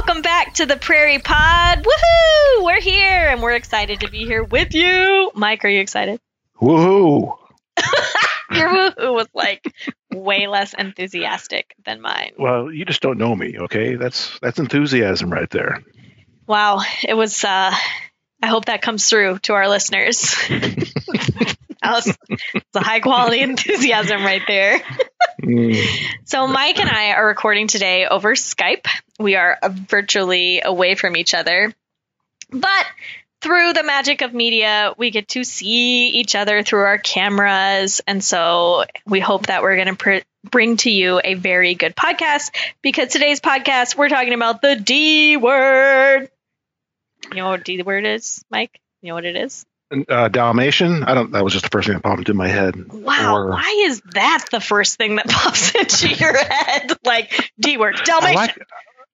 welcome back to the Prairie Pod. Woohoo! We're here and we're excited to be here with you. Mike, are you excited? Woohoo! Your woohoo was like way less enthusiastic than mine. Well, you just don't know me, okay? That's that's enthusiasm right there. Wow, it was. uh I hope that comes through to our listeners. it's a high quality enthusiasm right there. Mm. So Mike and I are recording today over Skype. We are virtually away from each other. But through the magic of media, we get to see each other through our cameras. And so we hope that we're going to pr- bring to you a very good podcast because today's podcast, we're talking about the D word. You know what D word is, Mike? You know what it is? Uh, Dalmatian. I don't. That was just the first thing that popped into my head. Wow, Or- why is that the first thing that pops into your head? Like D word, I Dalmatian. like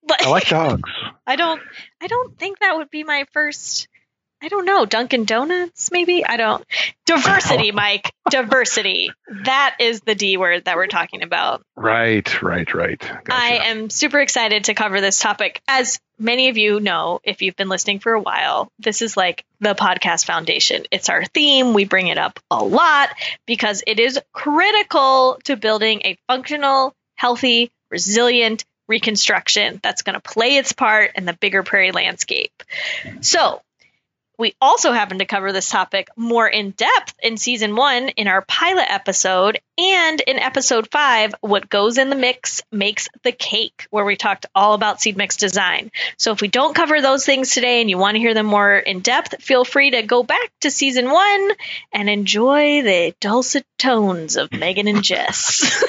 Like- I like dogs. I don't I don't think that would be my first I don't know, Dunkin' Donuts maybe? I don't. Diversity, Mike. Diversity. That is the D word that we're talking about. Right, right, right. Gotcha. I am super excited to cover this topic. As many of you know, if you've been listening for a while, this is like the podcast foundation. It's our theme. We bring it up a lot because it is critical to building a functional, healthy, resilient reconstruction that's going to play its part in the bigger prairie landscape. So, we also happen to cover this topic more in depth in season one in our pilot episode and in episode five, What Goes in the Mix Makes the Cake, where we talked all about seed mix design. So if we don't cover those things today and you want to hear them more in depth, feel free to go back to season one and enjoy the dulcet tones of Megan and Jess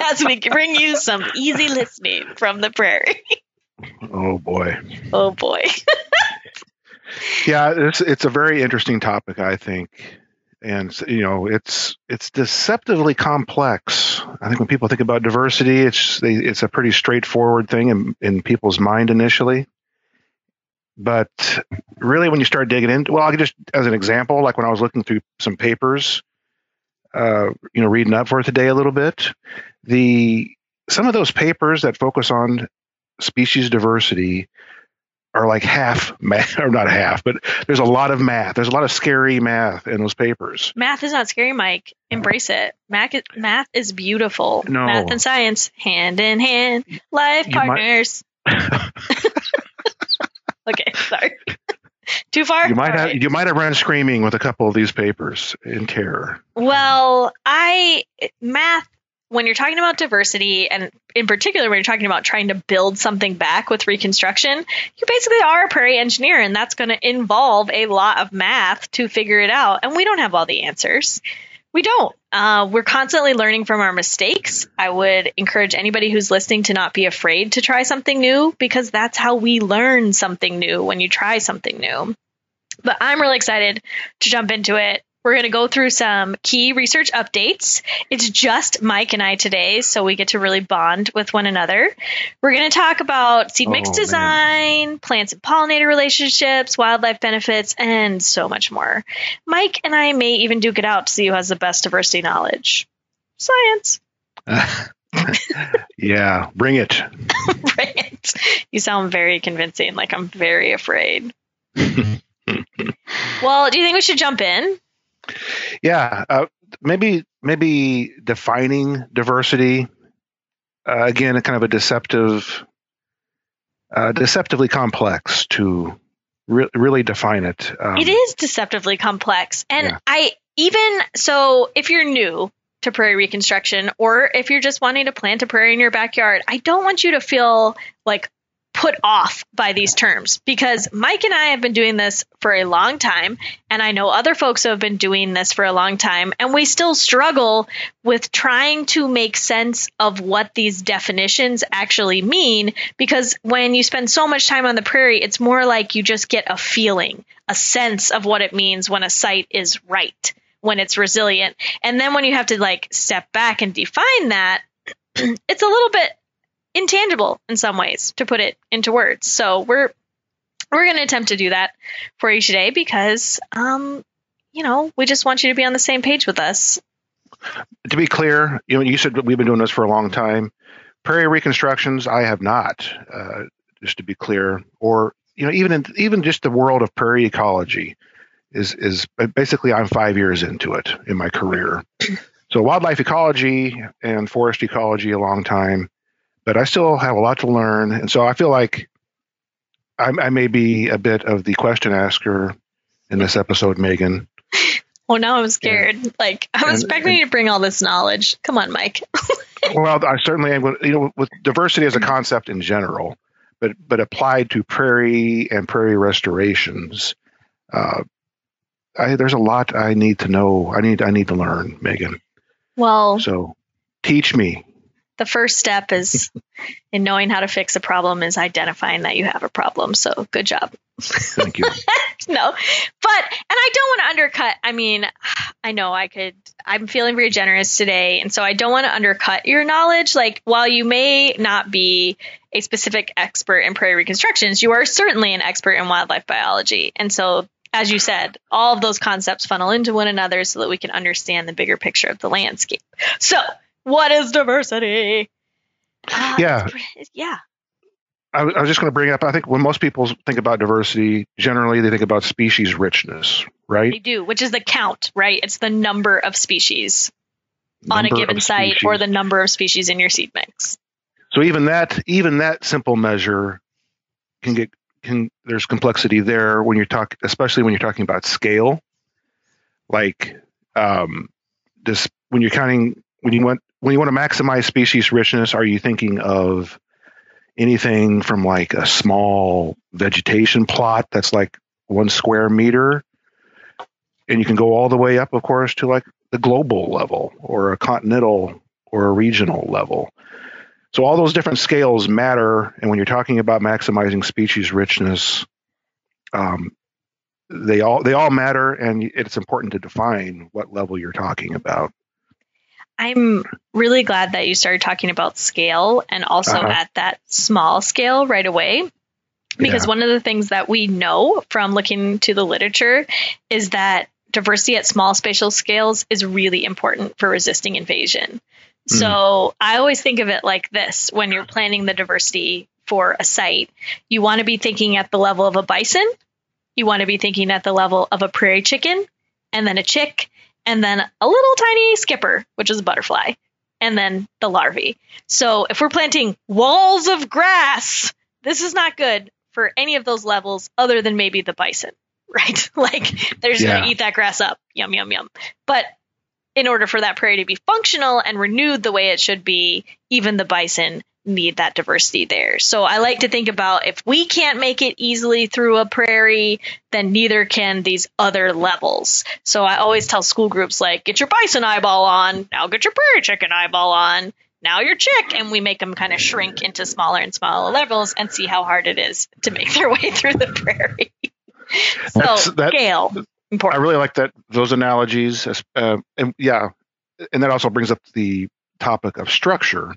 as we bring you some easy listening from the prairie. oh boy. Oh boy. Yeah, it's it's a very interesting topic. I think, and you know, it's it's deceptively complex. I think when people think about diversity, it's they, it's a pretty straightforward thing in in people's mind initially. But really, when you start digging into, well, I'll just as an example, like when I was looking through some papers, uh, you know, reading up for today a little bit, the some of those papers that focus on species diversity are like half math, or not half, but there's a lot of math. There's a lot of scary math in those papers. Math is not scary, Mike. Embrace it. Math is, math is beautiful. No. Math and science, hand in hand, life You might- partners. okay, sorry. Too far? You might All have right. you might have run screaming with a couple of these papers in terror. Well, I math when you're talking about diversity and in particular when you're talking about trying to build something back with reconstruction, you basically are a prairie engineer and that's going to involve a lot of math to figure it out and we don't have all the answers. We don't. Uh, we're constantly learning from our mistakes. I would encourage anybody who's listening to not be afraid to try something new because that's how we learn something new when you try something new. But I'm really excited to jump into it. We're going to go through some key research updates. It's just Mike and I today, so we get to really bond with one another. We're going to talk about seed mix Oh, man. design, plants and pollinator relationships, wildlife benefits, and so much more. Mike and I may even duke it out to see who has the best diversity knowledge. Science. yeah, bring it. right. You sound very convincing, like I'm very afraid. well, do you think we should jump in? Yeah, uh, maybe maybe defining diversity uh, again, a kind of a deceptive, uh, deceptively complex to re- really define it. Um, it is deceptively complex. And Yeah. I even so if you're new to prairie reconstruction or if you're just wanting to plant a prairie in your backyard, I don't want you to feel like put off by these terms because Mike and I have been doing this for a long time and I know other folks who have been doing this for a long time and we still struggle with trying to make sense of what these definitions actually mean because when you spend so much time on the prairie it's more like you just get a feeling a sense of what it means when a site is right when it's resilient. And then when you have to like step back and define that it's a little bit intangible in some ways to put it into words so we're we're going to attempt to do that for you today because um you know we just want you to be on the same page with us to be clear, you know, you said we've been doing this for a long time. Prairie reconstructions, I have not. Uh, just to be clear, or you know, even in, even just the world of prairie ecology is is basically I'm five years into it in my career. So wildlife ecology and forest ecology a long time, but I still have a lot to learn, and so I feel like I, I may be a bit of the question asker in this episode, Megan. Well, now I'm scared. And, like I was expecting and, you to bring all this knowledge. Come on, Mike. well, I certainly am. You know, with diversity as a concept in general, but but applied to prairie and prairie restorations, uh, I, there's a lot I need to know. I need I need to learn, Megan. Well, so teach me. The first step is in knowing how to fix a problem is identifying that you have a problem. So good job. Thank you. no, but and I don't want to undercut. I mean, I know I could. I'm feeling very generous today, and so I don't want to undercut your knowledge. Like, while you may not be a specific expert in prairie reconstructions, you are certainly an expert in wildlife biology, and so as you said, all of those concepts funnel into one another so that we can understand the bigger picture of the landscape. So, what is diversity? Uh, yeah. Yeah. I, I was just going to bring up, I think when most people think about diversity, generally they think about species richness, right? They do, which is the count, right? It's the number of species number on a given site species. or the number of species in your seed mix. So even that, even that simple measure can get can there's complexity there when you're talking, especially when you're talking about scale. Like, um, this when you're counting when you want when you want to maximize species richness, are you thinking of anything from like a small vegetation plot that's like one square meter? And you can go all the way up, of course, to like the global level or a continental or a regional level. So all those different scales matter, and when you're talking about maximizing species richness, um, they all they all matter, and it's important to define what level you're talking about. I'm really glad that you started talking about scale and also uh-huh. at that small scale right away. Because yeah. one of the things that we know from looking to the literature is that diversity at small spatial scales is really important for resisting invasion. So mm. I always think of it like this when you're planning the diversity for a site. You want to be thinking at the level of a bison, you want to be thinking at the level of a prairie chicken, and then a chick, and then a little tiny skipper, which is a butterfly, and then the larvae. So if we're planting walls of grass, this is not good for any of those levels other than maybe the bison, right? like they're just yeah. going to eat that grass up. Yum, yum, yum. But in order for that prairie to be functional and renewed the way it should be, even the bison need that diversity there. So I like to think about if we can't make it easily through a prairie, then neither can these other levels. So I always tell school groups like, get your bison eyeball on, now get your prairie chicken eyeball on, now your chick, and we make them kind of shrink into smaller and smaller levels and see how hard it is to make their way through the prairie. so That's, that, scale important. I really like that those analogies, uh, and yeah, and that also brings up the topic of structure,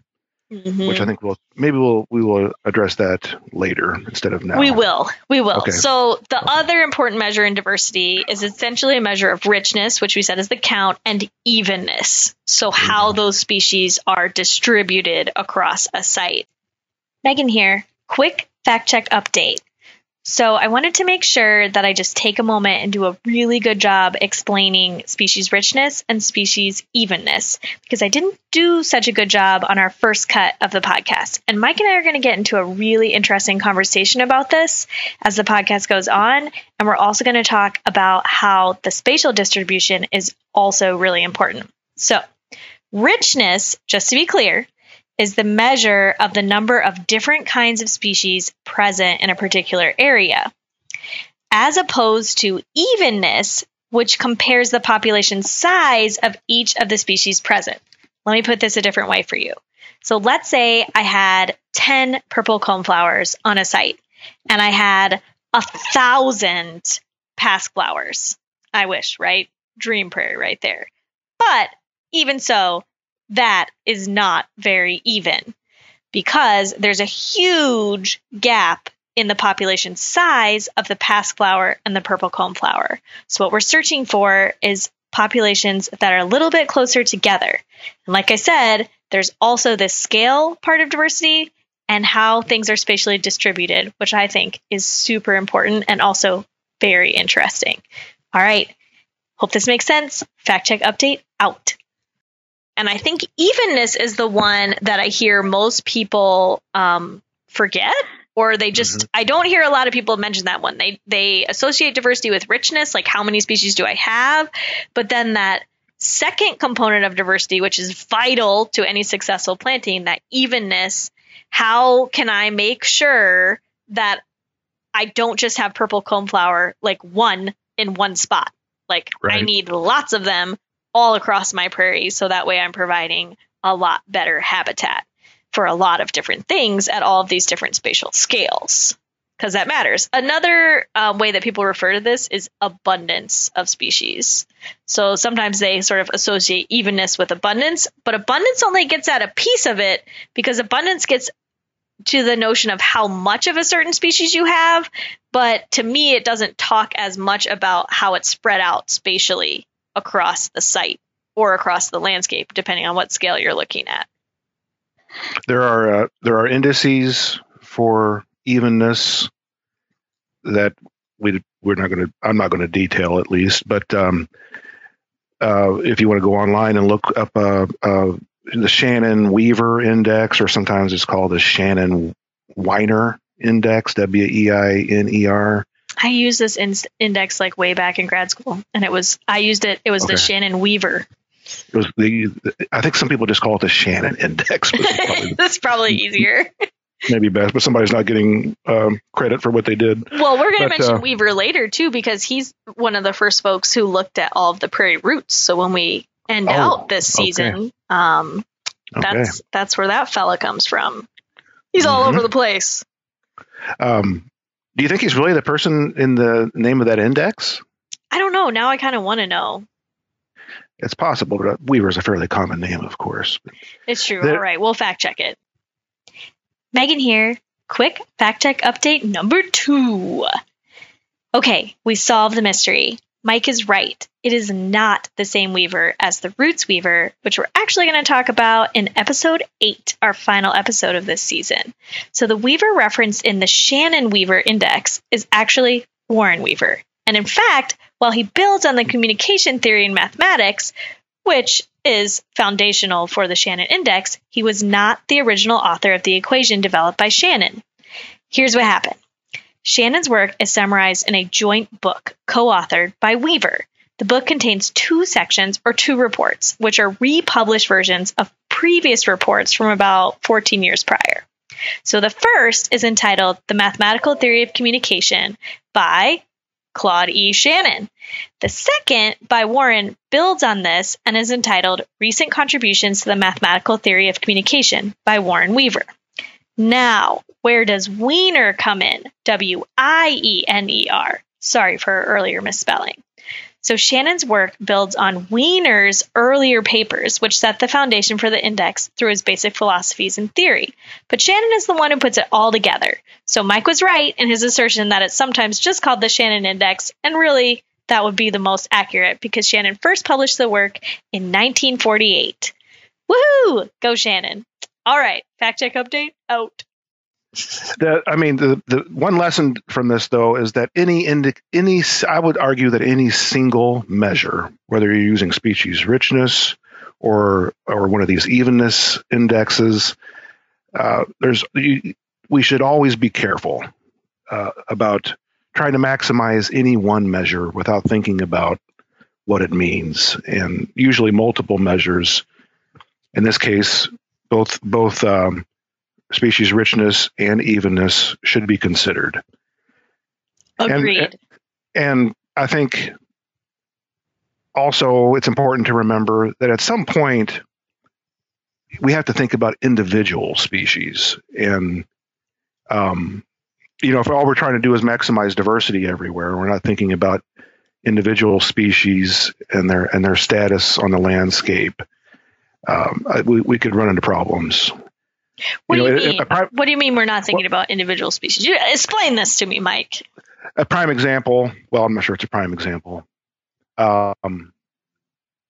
mm-hmm. which I think we'll maybe we'll we will address that later instead of now. We will, we will. Okay. So the okay. other important measure in diversity is essentially a measure of richness, which we said is the count, and evenness. So how mm-hmm. those species are distributed across a site. Megan here. Quick fact check update. So I wanted to make sure that I just take a moment and do a really good job explaining species richness and species evenness because I didn't do such a good job on our first cut of the podcast. And Mike and I are going to get into a really interesting conversation about this as the podcast goes on. And we're also going to talk about how the spatial distribution is also really important. So, richness, just to be clear, is the measure of the number of different kinds of species present in a particular area, as opposed to evenness, which compares the population size of each of the species present. Let me put this a different way for you. So let's say I had 10 purple coneflowers on a site and I had a thousand pasque flowers. I wish, right? Dream prairie right there. But even so, that is not very even because there's a huge gap in the population size of the pasque flower and the purple coneflower. So what we're searching for is populations that are a little bit closer together. And like I said, there's also this scale part of diversity and how things are spatially distributed, which I think is super important and also very interesting. All right. Hope this makes sense. Fact check update out. And I think evenness is the one that I hear most people um, forget or they just mm-hmm. I don't hear a lot of people mention that one. They they associate diversity with richness, like how many species do I have? But then that second component of diversity, which is vital to any successful planting, that evenness, how can I make sure that I don't just have purple coneflower like one in one spot? Like right. I need lots of them all across my prairie so that way I'm providing a lot better habitat for a lot of different things at all of these different spatial scales because that matters. Another um, way that people refer to this is abundance of species. So sometimes they sort of associate evenness with abundance, but abundance only gets at a piece of it because abundance gets to the notion of how much of a certain species you have. But to me, it doesn't talk as much about how it's spread out spatially across the site or across the landscape, depending on what scale you're looking at. There are uh, there are indices for evenness that we we're not going to I'm not going to detail at least, but um, uh, if you want to go online and look up uh, uh, the Shannon Weaver Index, or sometimes it's called the Shannon Weiner Index, W E I N E R. I used this in- index like way back in grad school, and it was I used it. It was okay. the Shannon Weaver. It was the. I think some people just call it the Shannon Index. That's probably easier. maybe best, but somebody's not getting um, credit for what they did. Well, we're going to mention uh, Weaver later too, because he's one of the first folks who looked at all of the prairie roots. So when we end oh, out this season, okay. um, that's okay. that's where that fella comes from. He's all mm-hmm. over the place. Um, do you think he's really the person in the name of that index? I don't know. Now I kind of want to know. It's possible, but uh, Weaver is a fairly common name, of course. It's true. All right, we'll fact check it. Megan here. Quick fact check update number two. Okay, we solved the mystery. Mike is right. It is not the same weaver as the Roots Weaver, which we're actually going to talk about in episode 8, our final episode of this season. So, the weaver referenced in the Shannon Weaver Index is actually Warren Weaver. And in fact, while he builds on the communication theory in mathematics, which is foundational for the Shannon Index, he was not the original author of the equation developed by Shannon. Here's what happened Shannon's work is summarized in a joint book co authored by Weaver. The book contains two sections or two reports, which are republished versions of previous reports from about 14 years prior. So the first is entitled The Mathematical Theory of Communication by Claude E. Shannon. The second, by Warren, builds on this and is entitled Recent Contributions to the Mathematical Theory of Communication by Warren Weaver. Now, where does Wiener come in? W I E N E R. Sorry for earlier misspelling. So Shannon's work builds on Wiener's earlier papers, which set the foundation for the index through his basic philosophies and theory. But Shannon is the one who puts it all together. So Mike was right in his assertion that it's sometimes just called the Shannon Index, and really, that would be the most accurate because Shannon first published the work in 1948. Woohoo! Go Shannon. All right, fact check update out. The, I mean, the, the one lesson from this though is that any indi- any I would argue that any single measure, whether you're using species richness or or one of these evenness indexes, uh, there's you, we should always be careful uh, about trying to maximize any one measure without thinking about what it means, and usually multiple measures. In this case, both both um, species richness and evenness should be considered. Agreed. And, and I think also it's important to remember that at some point we have to think about individual species and um, you know if all we're trying to do is maximize diversity everywhere we're not thinking about individual species and their and their status on the landscape um, we, we could run into problems what you do know, you mean? Prime, what do you mean we're not thinking well, about individual species? You, explain this to me, Mike. A prime example. Well, I'm not sure it's a prime example. Um,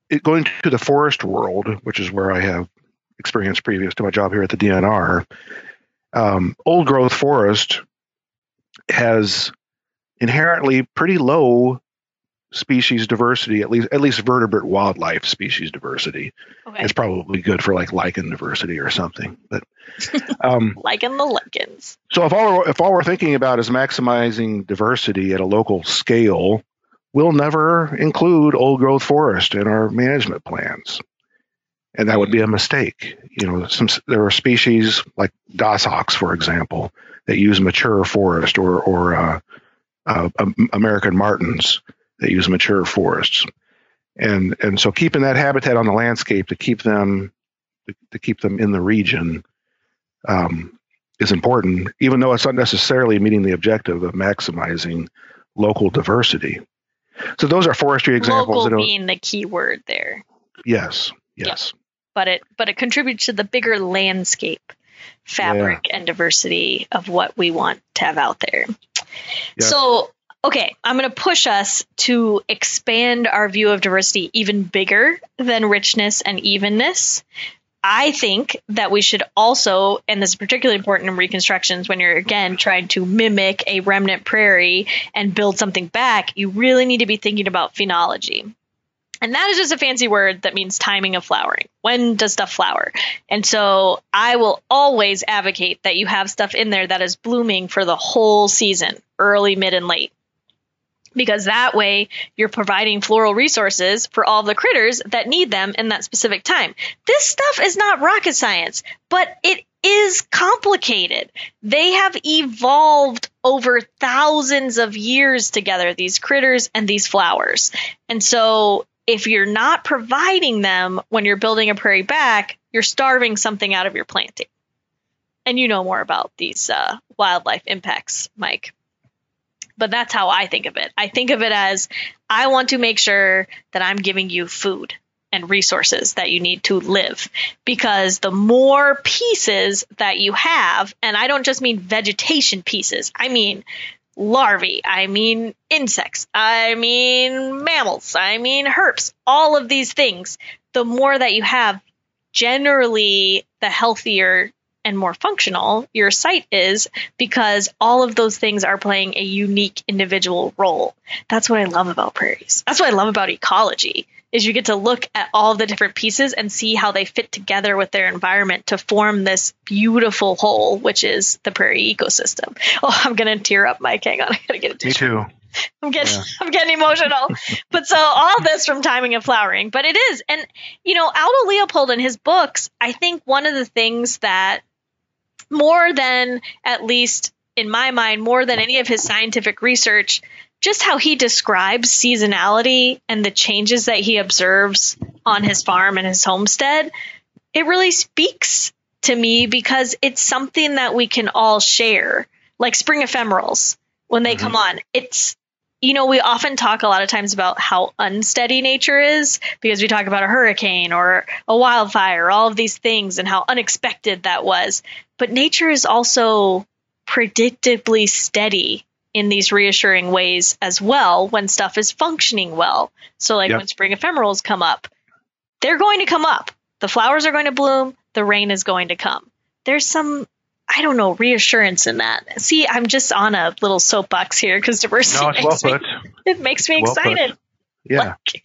it, going to the forest world, which is where I have experience previous to my job here at the DNR, Um, old growth forest has inherently pretty low species diversity, at least at least vertebrate wildlife species diversity. Okay. It's probably good for like lichen diversity or something. But um, Liking the lichens. so if all if all we're thinking about is maximizing diversity at a local scale, we'll never include old growth forest in our management plans. And that would be a mistake. You know, some there are species like goshawks, for example, that use mature forest, or or uh, uh, um, American martens that use mature forests, and and so keeping that habitat on the landscape to keep them to keep them in the region um, is important, even though it's not necessarily meeting the objective of maximizing local diversity. So those are forestry examples. Local that being the key word there, yes, yes, but it but it contributes to the bigger landscape fabric and diversity of what we want to have out there. Yeah. So okay, I'm going to push us to expand our view of diversity even bigger than richness and evenness. I think that we should also, and this is particularly important in reconstructions when you're again trying to mimic a remnant prairie and build something back, you really need to be thinking about phenology. And that is just a fancy word that means timing of flowering. When does stuff flower? And so I will always advocate that you have stuff in there that is blooming for the whole season, early, mid, and late because that way you're providing floral resources for all the critters that need them in that specific time. This stuff is not rocket science, but it is complicated. They have evolved over thousands of years together, these critters and these flowers. And so if you're not providing them when you're building a prairie back, you're starving something out of your planting. And you know more about these uh, wildlife impacts, Mike but that's how I think of it. I think of it as I want to make sure that I'm giving you food and resources that you need to live because the more pieces that you have, and I don't just mean vegetation pieces, I mean larvae, I mean insects, I mean mammals, I mean herps, all of these things, the more that you have, generally the healthier and more functional your site is because all of those things are playing a unique individual role. That's what I love about prairies. That's what I love about ecology is you get to look at all the different pieces and see how they fit together with their environment to form this beautiful whole, which is the prairie ecosystem. Oh, I'm gonna tear up, Mike. Hang on, I gotta get a tissue. me too. I'm getting Yeah. I'm getting emotional. but so all this from timing and flowering. But it is. And you know, Aldo Leopold in his books, I think one of the things that more than at least in my mind, more than any of his scientific research, just how he describes seasonality and the changes that he observes on his farm and his homestead, it really speaks to me because it's something that we can all share. Like spring ephemerals, when they Mhm. come on, it's you know, we often talk a lot of times about how unsteady nature is because we talk about a hurricane or a wildfire, all of these things, and how unexpected that was. But nature is also predictably steady in these reassuring ways as well when stuff is functioning well. So, like Yep. when spring ephemerals come up, they're going to come up. The flowers are going to bloom, the rain is going to come. There's some, I don't know, reassurance in that. See, I'm just on a little soapbox here because diversity No, it's well makes, me, put. it makes me Well put. excited. Yeah. Like-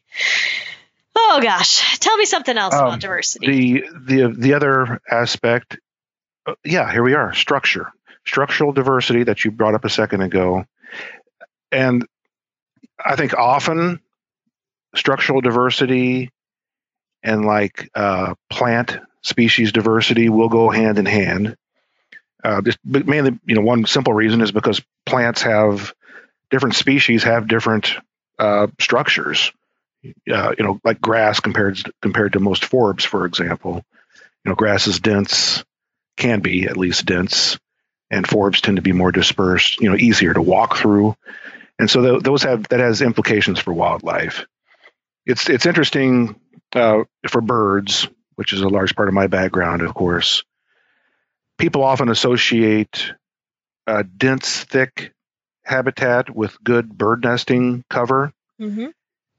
oh gosh, tell me something else Um, about diversity. the the the other aspect uh, yeah here we are structure structural diversity that you brought up a second ago and i think often structural diversity and like uh, plant species diversity will go hand in hand uh, just mainly you know one simple reason is because plants have different species have different uh, structures uh, you know, like grass compared compared to most forbs, for example. You know, grass is dense, can be at least dense, and forbs tend to be more dispersed. You know, easier to walk through, and so th- those have that has implications for wildlife. It's it's interesting uh, for birds, which is a large part of my background, of course. People often associate uh, dense, thick habitat with good bird nesting cover hmm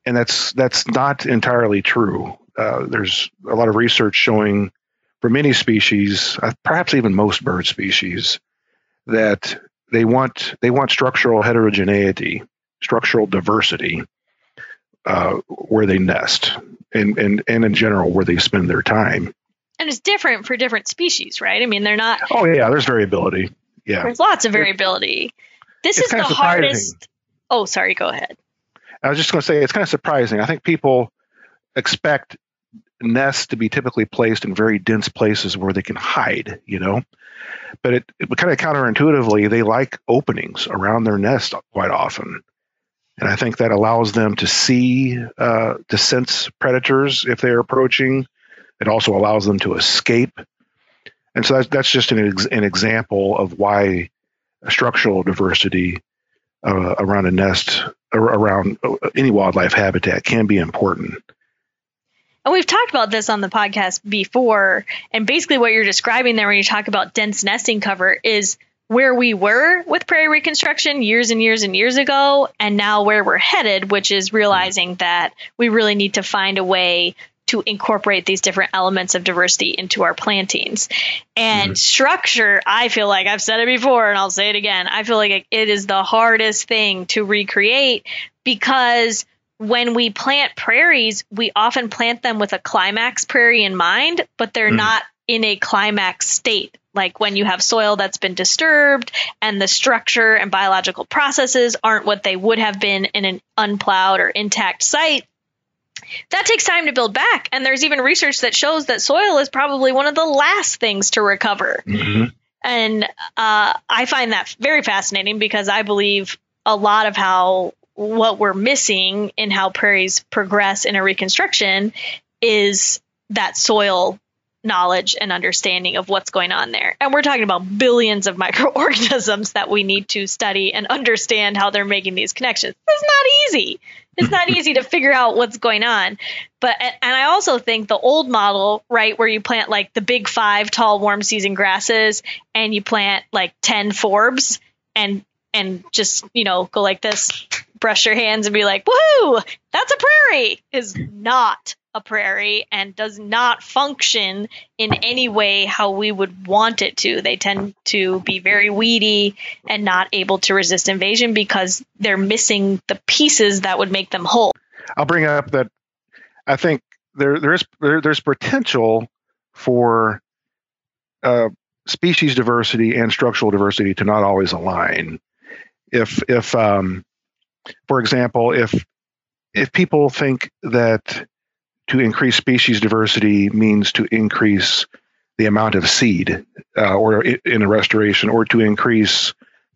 and that's that's not entirely true. Uh, there's a lot of research showing for many species, uh, perhaps even most bird species, that they want they want structural heterogeneity, structural diversity, uh, where they nest, and, and and in general where they spend their time. And it's different for different species, right? I mean, they're not. Oh yeah, there's variability. Yeah, there's lots of variability. This is the hardest. Oh, sorry. Go ahead. I was just going to say it's kind of surprising. I think people expect nests to be typically placed in very dense places where they can hide, you know. But it, it kind of counterintuitively, they like openings around their nest quite often. And I think that allows them to see, uh, to sense predators if they're approaching. It also allows them to escape. And so that's, that's just an, ex- an example of why structural diversity uh, around a nest, around uh, any wildlife habitat can be important. And we've talked about this on the podcast before. And basically, what you're describing there when you talk about dense nesting cover is where we were with prairie reconstruction years and years and years ago, and now where we're headed, which is realizing that we really need to find a way to incorporate these different elements of diversity into our plantings. And mm-hmm. structure, I feel like I've said it before and I'll say it again. I feel like it is the hardest thing to recreate because when we plant prairies, we often plant them with a climax prairie in mind, but they're mm. not in a climax state. Like when you have soil that's been disturbed and the structure and biological processes aren't what they would have been in an unplowed or intact site. That takes time to build back. And there's even research that shows that soil is probably one of the last things to recover. Mm-hmm. And uh, I find that very fascinating because I believe a lot of how what we're missing in how prairies progress in a reconstruction is that soil knowledge and understanding of what's going on there. And we're talking about billions of microorganisms that we need to study and understand how they're making these connections. It's not easy. It's not easy to figure out what's going on. But and I also think the old model, right, where you plant like the big 5 tall warm season grasses and you plant like 10 forbs and and just, you know, go like this brush your hands and be like, woohoo, that's a prairie, is not a prairie and does not function in any way how we would want it to. They tend to be very weedy and not able to resist invasion because they're missing the pieces that would make them whole. I'll bring up that I think there there is there, there's potential for uh, species diversity and structural diversity to not always align. If if um, for example, if if people think that to increase species diversity means to increase the amount of seed uh, or in a restoration or to increase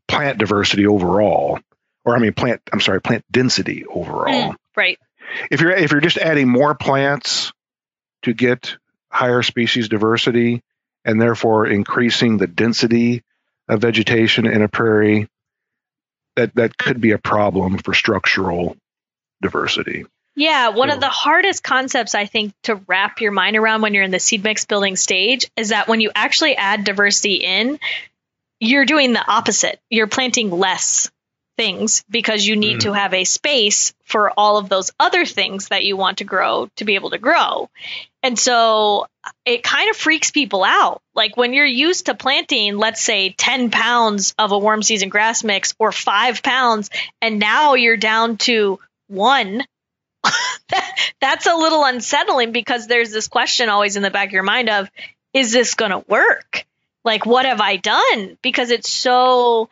plant diversity overall or i mean plant i'm sorry plant density overall mm, right if you're if you're just adding more plants to get higher species diversity and therefore increasing the density of vegetation in a prairie that that could be a problem for structural diversity. Yeah, one so. of the hardest concepts I think to wrap your mind around when you're in the seed mix building stage is that when you actually add diversity in, you're doing the opposite. You're planting less things because you need mm. to have a space for all of those other things that you want to grow to be able to grow. And so it kind of freaks people out. Like when you're used to planting, let's say 10 pounds of a warm season grass mix or five pounds, and now you're down to one. that's a little unsettling because there's this question always in the back of your mind of, is this going to work? Like, what have I done? Because it's so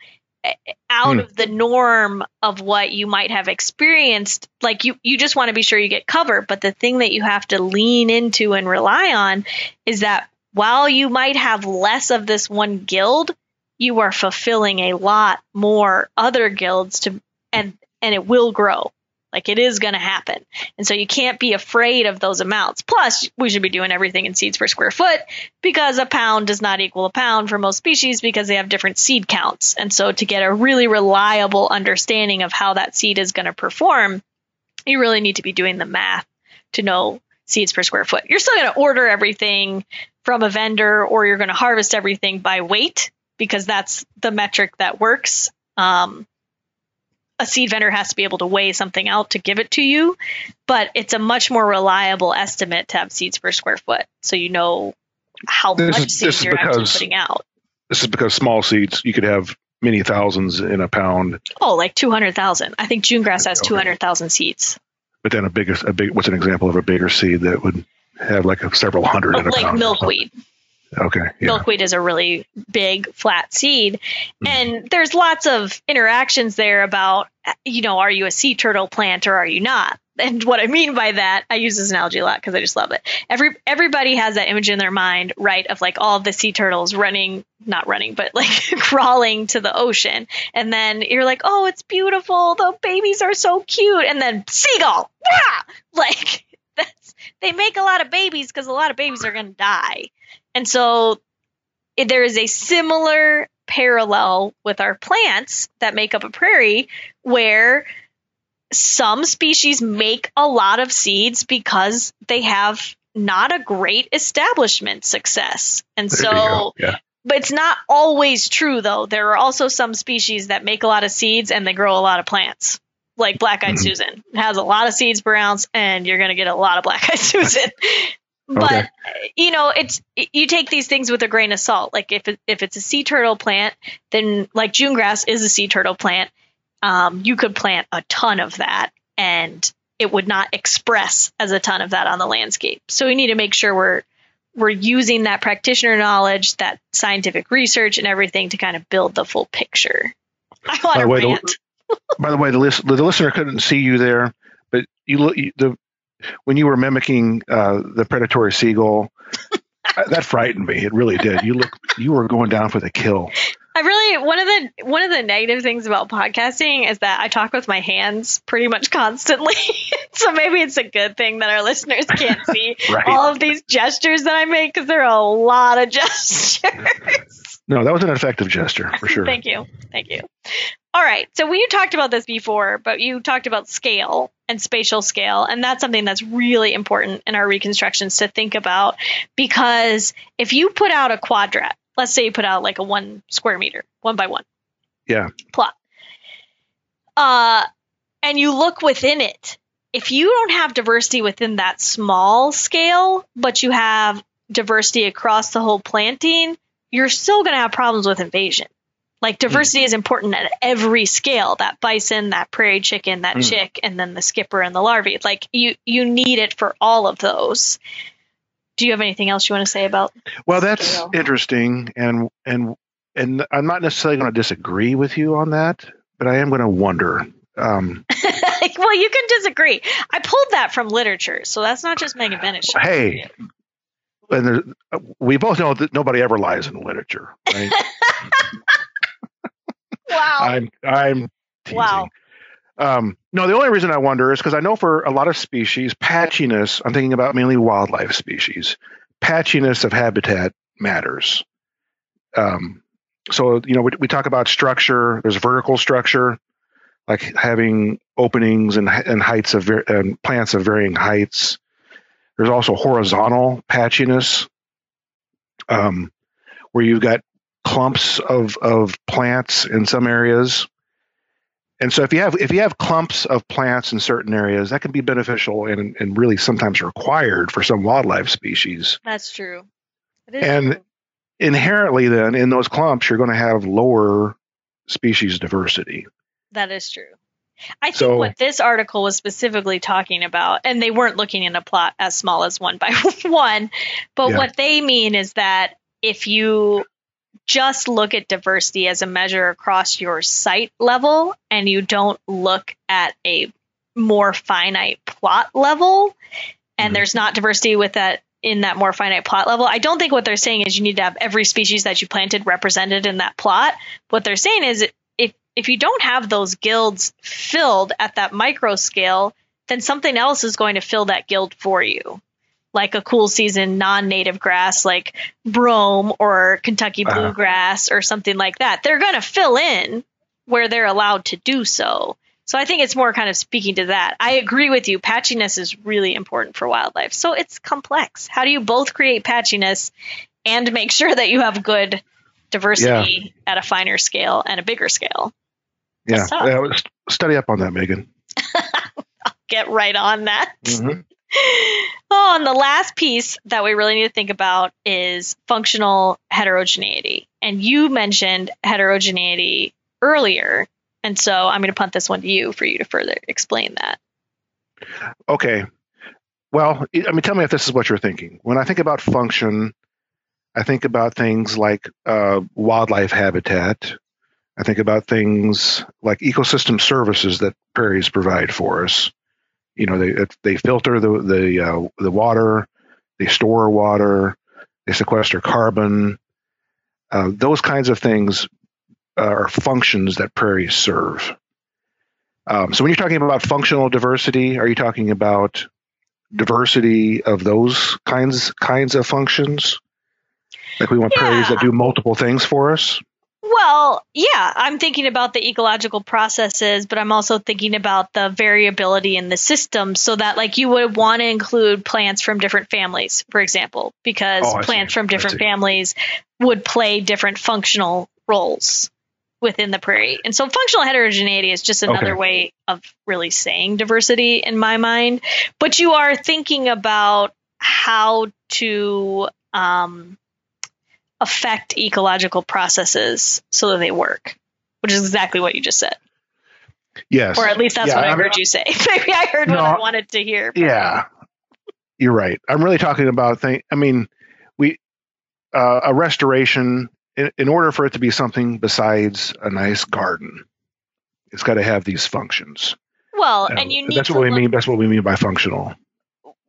out mm. of the norm of what you might have experienced like you you just want to be sure you get cover but the thing that you have to lean into and rely on is that while you might have less of this one guild you are fulfilling a lot more other guilds to and and it will grow like it is going to happen. And so you can't be afraid of those amounts. Plus, we should be doing everything in seeds per square foot because a pound does not equal a pound for most species because they have different seed counts. And so to get a really reliable understanding of how that seed is going to perform, you really need to be doing the math to know seeds per square foot. You're still going to order everything from a vendor or you're going to harvest everything by weight because that's the metric that works. Um, a seed vendor has to be able to weigh something out to give it to you, but it's a much more reliable estimate to have seeds per square foot. So you know how This much is- seed this is you're actually because- putting out. This is because small seeds you could have many thousands in a pound, Oh, like 200,000. I think June grass has Okay. 200,000 seeds. but then a bigger a big what's an example of a bigger seed that would have like a several hundred oh, in a like pound. something? milkweed. Okay. Yeah. Milkweed is a really big flat seed. Mhm. And there's lots of interactions there about, you know, are you a sea turtle plant or are you not? And what I mean by that, I use this analogy a lot because I just love it. Every everybody has that image in their mind, right, of like all the sea turtles running, not running, but like crawling to the ocean. And then you're like, oh, it's beautiful. The babies are so cute. And then seagull, Wah! like that's they make a lot of babies because a lot of babies are going to die. And so there is a similar parallel with our plants that make up a prairie where some species make a lot of seeds because they have not a great establishment success. And There so yeah. but it's not always true though. There are also some species that make a lot of seeds and they grow a lot of plants. Like black eyed Mhm. Susan It has a lot of seeds per ounce and you're going to get a lot of black eyed Susan. But Okay. you know, it's you take these things with a grain of salt. Like if it, if it's a sea turtle plant, then like June grass is a sea turtle plant. Um, you could plant a ton of that and it would not express as a ton of that on the landscape. So we need to make sure we're we're using that practitioner knowledge, that scientific research, and everything to kind of build the full picture. I want By to the way, the- rant. By the way, the, list, the listener couldn't see you there, but you look the when you were mimicking uh, the predatory seagull. that frightened me. It really did. You look. You were going down for the kill. I really one of the one of the negative things about podcasting is that I talk with my hands pretty much constantly. so maybe it's a good thing that our listeners can't see Right. all of these gestures that I make because there are a lot of gestures. No, that was an effective gesture for sure. Thank you. Thank you. All right. So we talked about this before, but you talked about scale and spatial scale. And that's something that's really important in our reconstructions to think about because if you put out a quadrat, let's say you put out like a one square meter, one by one. Yeah. Plot. Uh, and you look within it. If you don't have diversity within that small scale, but you have diversity across the whole planting, you're still going to have problems with invasion. Like diversity is important at every scale. That bison, that prairie chicken, that Mm. chick, and then the skipper and the larvae. Like you, you need it for all of those. Do you have anything else you want to say about? Well, that's Scale. interesting, and and and I'm not necessarily going to disagree with you on that, but I am going to wonder. Um, well, you can disagree. I pulled that from literature, so that's not just Megan Bennett. hey, and there, we both know that nobody ever lies in literature. Right? Wow. I'm I'm teasing. Wow. Um, no, the only reason I wonder is because I know for a lot of species, patchiness. I'm thinking about mainly wildlife species. Patchiness of habitat matters. Um, so you know, we, we talk about structure. There's vertical structure, like having openings and and heights of and plants of varying heights. There's also horizontal patchiness, um, where you've got clumps of of plants in some areas. And so if you have if you have clumps of plants in certain areas, that can be beneficial and and really sometimes required for some wildlife species. That's true. And- true. Inherently then in those clumps you're going to have lower species diversity. That is true. I think So- what this article was specifically talking about, and they weren't looking in a plot as small as one by one, but Yeah. what they mean is that if you just look at diversity as a measure across your site level and you don't look at a more finite plot level, and Mhm. there's not diversity with that in that more finite plot level, I don't think what they're saying is you need to have every species that you planted represented in that plot. What they're saying is if you don't have those guilds filled at that micro scale, then something else is going to fill that guild for you. Like a cool season non-native grass like brome or Kentucky Uh-huh. bluegrass or something like that. They're going to fill in where they're allowed to do so. So I think it's more kind of speaking to that. I agree with you. Patchiness is really important for wildlife. So it's complex. How do you both create patchiness and make sure that you have good diversity at a finer scale and a bigger scale? Yeah. Yeah st- study up on that, Megan. I'll Get right on that. Mhm. Oh, and the last piece that we really need to think about is functional heterogeneity. And you mentioned heterogeneity earlier. And so I'm going to punt this one to you for you to further explain that. Okay. Well, I mean, tell me if this is what you're thinking. When I think about function, I think about things like uh, wildlife habitat. I think about things like ecosystem services that prairies provide for us. You know, they they filter the the uh, the water, they store water, they sequester carbon. Uh, those kinds of things are functions that prairies serve. Um, so when you're talking about functional diversity, are you talking about diversity of those kinds kinds of functions? Like we want yeah. prairies that do multiple things for us? Well, yeah, I'm thinking about the ecological processes, but I'm also thinking about the variability in the system so that like you would want to include plants from different families, for example, because oh, plants see. from different families would play different functional roles within the prairie. And so functional heterogeneity is just another okay. way of really saying diversity in my mind. But you are thinking about how to um, affect ecological processes so that they work, which is exactly what you just said. Yes. Or at least that's yeah, what I, I heard you say. Maybe I heard no, what I wanted to hear. Yeah. You're right. I'm really talking about thing. I mean, we, uh, a restoration, in, in order for it to be something besides a nice garden, it's got to have these functions. Well, and, and you need that's what we look, mean. That's what we mean by functional.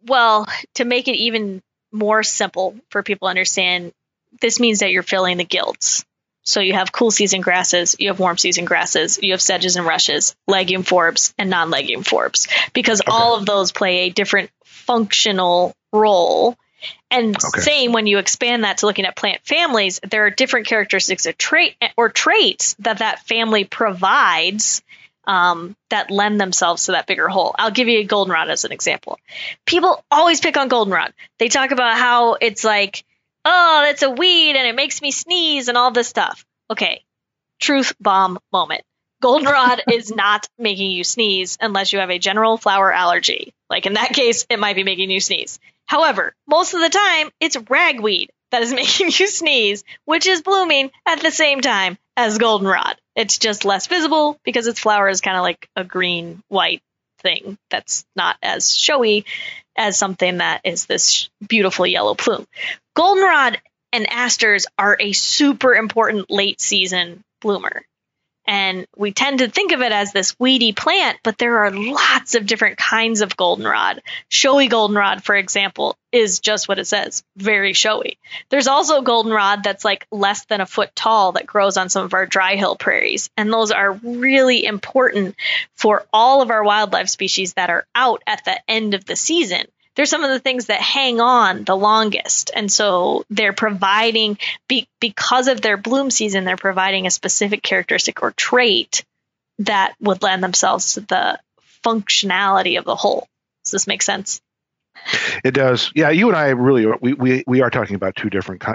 Well, to make it even more simple for people to understand, this means that you're filling the guilds. So you have cool season grasses, you have warm season grasses, you have sedges and rushes, legume forbs, and non legume forbs, because okay. all of those play a different functional role. And okay. same when you expand that to looking at plant families, there are different characteristics of trait or traits that that family provides um, that lend themselves to that bigger whole. I'll give you a goldenrod as an example. People always pick on goldenrod. They talk about how it's like oh, it's a weed and it makes me sneeze and all this stuff. Okay, truth bomb moment. Goldenrod is not making you sneeze unless you have a general flower allergy. Like in that case, it might be making you sneeze. However, most of the time, it's ragweed that is making you sneeze, which is blooming at the same time as goldenrod. It's just less visible because its flower is kind of like a green white thing that's not as showy as something that is this beautiful yellow plume. Goldenrod and asters are a super important late season bloomer. And we tend to think of it as this weedy plant, but there are lots of different kinds of goldenrod. Showy goldenrod, for example, is just what it says very showy. There's also goldenrod that's like less than a foot tall that grows on some of our dry hill prairies. And those are really important for all of our wildlife species that are out at the end of the season they're some of the things that hang on the longest. And so they're providing, be, because of their bloom season, they're providing a specific characteristic or trait that would lend themselves to the functionality of the whole. Does this make sense? It does. Yeah, you and I really we we, we are talking about two different ki-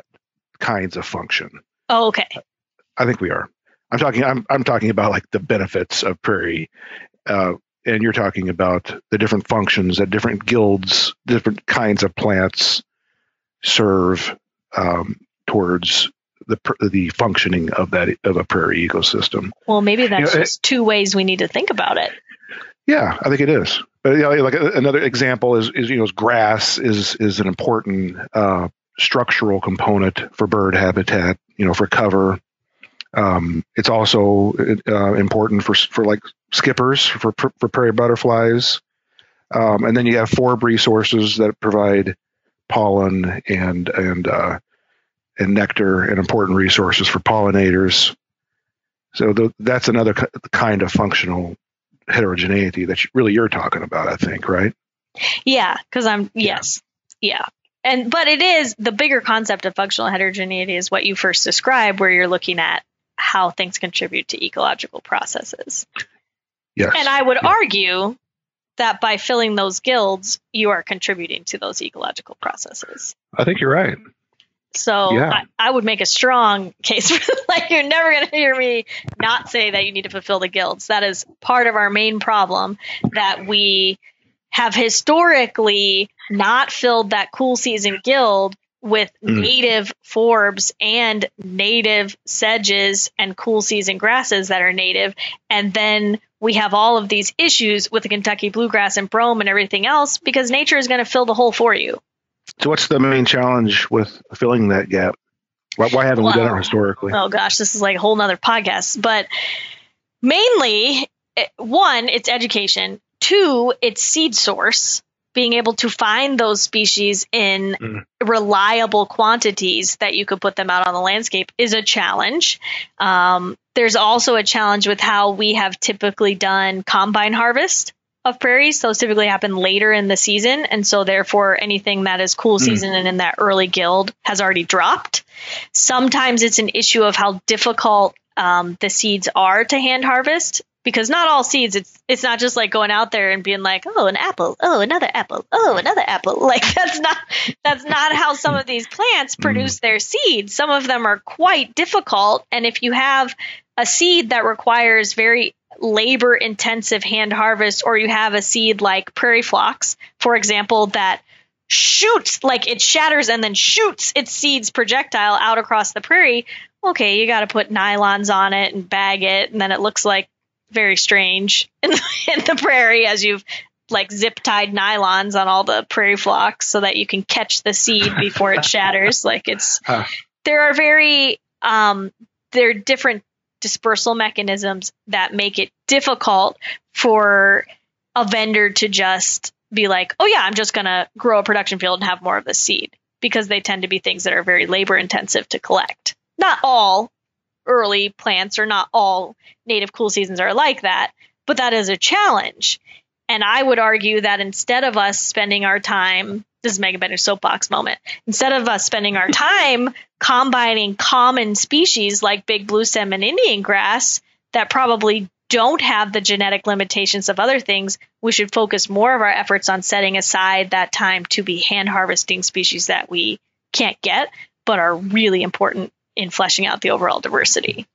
kinds of function. Oh, okay. I think we are. I'm talking. I'm I'm talking about like the benefits of prairie, uh, and you're talking about the different functions that different guilds, different kinds of plants serve um, towards the the functioning of that of a prairie ecosystem. Well, maybe that's you know, just it, two ways we need to think about it. Yeah, I think it is. But you know, like another example is, is you know grass is is an important uh, structural component for bird habitat. You know, for cover. Um, it's also uh, important for for like skippers for for prairie butterflies, um, and then you have forb resources that provide pollen and and uh, and nectar and important resources for pollinators. So the, that's another kind of functional heterogeneity that you, really you're talking about, I think, right? Yeah, because I'm yes, yeah. yeah. And but it is the bigger concept of functional heterogeneity is what you first described, where you're looking at how things contribute to ecological processes. Yes. And I would yeah. argue that by filling those guilds, you are contributing to those ecological processes. I think you're right. So yeah. I, I, would make a strong case for like you're never going to hear me not say that you need to fulfill the guilds. That is part of our main problem that we have historically not filled that cool season guild with mm. native forbs and native sedges and cool season grasses that are native. And then we have all of these issues with the Kentucky bluegrass and brome and everything else because nature is going to fill the hole for you. So, what's the main challenge with filling that gap? Why, why haven't well, we done it historically? Oh gosh, this is like a whole nother podcast. But mainly, eh, one, it's education. Two, it's seed source being able to find those species in mm. reliable quantities that you could put them out on the landscape is a challenge. Um, there's also a challenge with how we have typically done combine harvest of prairies. Those typically happen later in the season. And so, therefore, anything that is cool mm. season mm. and in that early guild has already dropped. Sometimes it's an issue of how difficult um, the seeds are to hand harvest because not all seeds it's it's not just like going out there and being like oh an apple. Oh another apple. Oh another apple. Like that's not that's not how some of these plants mm. produce their seeds. Some of them are quite difficult and if you have a seed that requires very labor intensive hand harvest or you have a seed like prairie phlox for example that shoots like it shatters and then shoots its seeds projectile out across the prairie okay you got to put nylons on it and bag it and then it looks like very strange in the, in the prairie as you've like zip tied nylons on all the prairie phlox so that you can catch the seed before it shatters. Like it's huh. there are very um there are different dispersal mechanisms that make it difficult for a vendor to just be like, oh yeah, I'm just gonna grow a production field and have more of the seed because they tend to be things that are very labor intensive to collect. Not all, early plants or not all native cool seasons are like that, but that is a challenge. And I would argue that instead of us spending our time, this is Megan Bender's soapbox moment, instead of us spending our time combining common species like big blue stem and Indian grass that probably don't have the genetic limitations of other things, we should focus more of our efforts on setting aside that time to be hand harvesting species that we can't get, but are really important in fleshing out the overall diversity.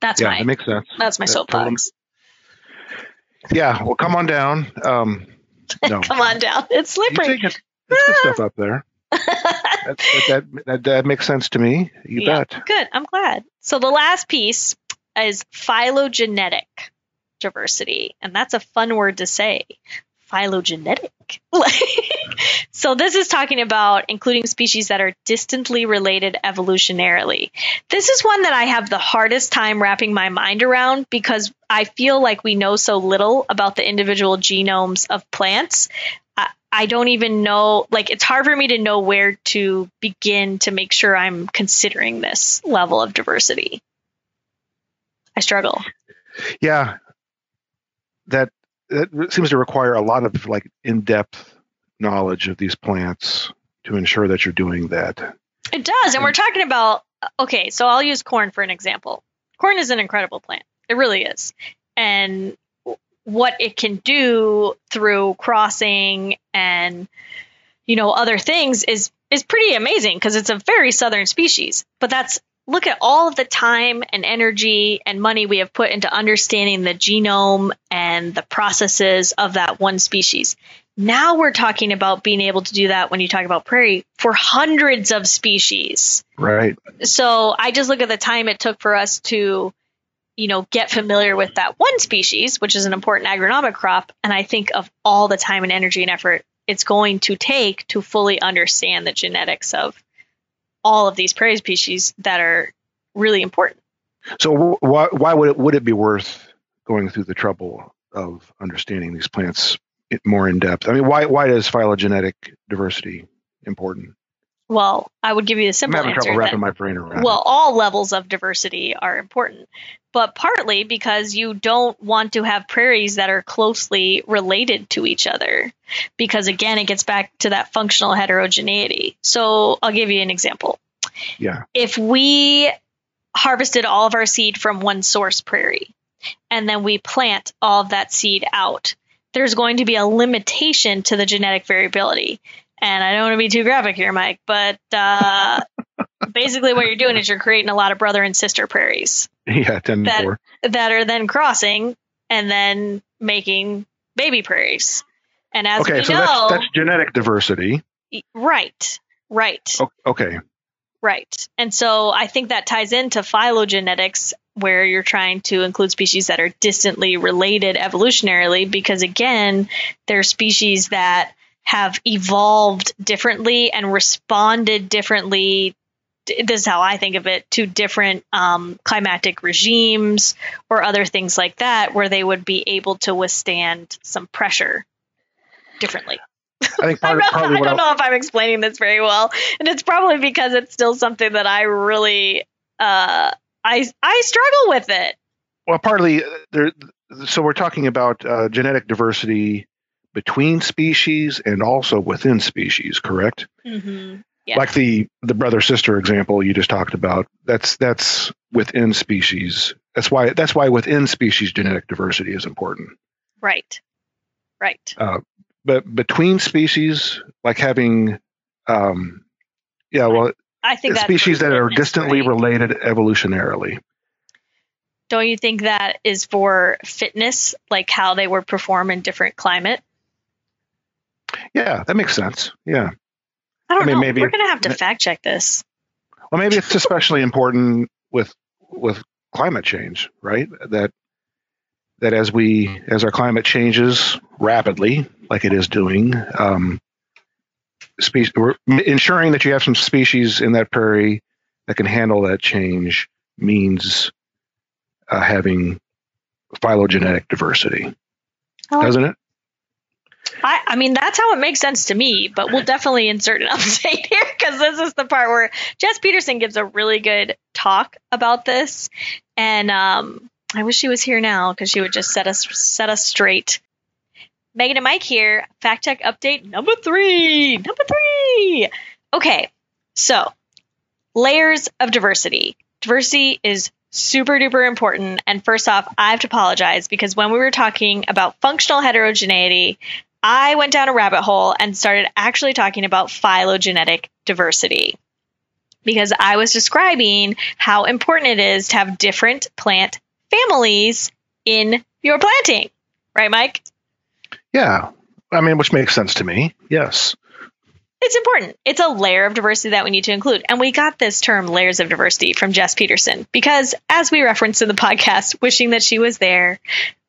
That's yeah, my that makes sense. That's my soapbox. Yeah, well, come on down. Um, no. come on down. It's slippery. You take stuff up there. that, that, that, that, makes sense to me. You yeah, bet. Good. I'm glad. So the last piece is phylogenetic diversity, and that's a fun word to say phylogenetic. so this is talking about including species that are distantly related evolutionarily. This is one that I have the hardest time wrapping my mind around because I feel like we know so little about the individual genomes of plants. I, don't even know, like, it's hard for me to know where to begin to make sure I'm considering this level of diversity. I struggle. Yeah, that it seems to require a lot of like in-depth knowledge of these plants to ensure that you're doing that. It does, and we're talking about uh, okay. So I'll use corn for an example. Corn is an incredible plant. It really is, and what it can do through crossing and you know other things is is pretty amazing because it's a very southern species. But that's look at all of the time and energy and money we have put into understanding the genome and the processes of that one species. Now we're talking about being able to do that when you talk about prairie for hundreds of species. Right. So I just look at the time it took for us to, you know, get familiar with that one species, which is an important agronomic crop. And I think of all the time and energy and effort it's going to take to fully understand the genetics of all of these prairie species that are really important. So why, why would it would it be worth going through the trouble of understanding these plants more in depth? I mean, why why is phylogenetic diversity important? Well, I would give you the simple I'm having answer. trouble wrapping that, my brain around. Well, all levels of diversity are important, but partly because you don't want to have prairies that are closely related to each other. Because again, it gets back to that functional heterogeneity. So I'll give you an example. Yeah. If we harvested all of our seed from one source prairie and then we plant all of that seed out, there's going to be a limitation to the genetic variability and I don't want to be too graphic here, Mike, but uh, basically what you're doing is you're creating a lot of brother and sister prairies. Yeah, ten that, four. that are then crossing and then making baby prairies. And as okay, we so know, that's, that's genetic diversity. right, right, Okay. right. And so I think that ties into phylogenetics, where you're trying to include species that are distantly related evolutionarily, because again, they're species that have evolved differently and responded differently. This is how I think of it to different um, climatic regimes or other things like that, where they would be able to withstand some pressure differently. I think I part, don't, I don't I, know if I'm explaining this very well, and it's probably because it's still something that I really uh, I I struggle with it. well, partly uh, there. So we're talking about uh, genetic diversity between species and also within species, correct? Mm-hmm. Yeah. Like the the brother sister example you just talked about. That's that's within species. That's why that's why within species genetic diversity is important. Right, right. But between species, like having, um, yeah, well, I think species that are distantly right? related evolutionarily. Don't you think that is for fitness, like how they would perform in different climate? Yeah, that makes sense. Yeah. I don't I mean, know. maybe We're gonna have to fact check this. Well, maybe it's especially important with with climate change, right? That that as we as our climate changes rapidly, like it is doing, um, species, we're ensuring that you have some species in that prairie that can handle that change means uh, having phylogenetic diversity, doesn't it? I, I mean, that's how it makes sense to me, but we'll definitely insert an update here because this is the part where Jess Peterson gives a really good talk about this. And um, I wish she was here now because she would just set us set us straight. Megan and Mike here, fact check update number three. Number three. Okay, so layers of diversity. Diversity is super duper important. And first off, I have to apologize because when we were talking about functional heterogeneity, I went down a rabbit hole and started actually talking about phylogenetic diversity because I was describing how important it is to have different plant families in your planting. Right, Mike? Yeah. I mean, which makes sense to me. Yes. It's important. It's a layer of diversity that we need to include. And we got this term layers of diversity from Jess Peterson because, as we referenced in the podcast, wishing that she was there,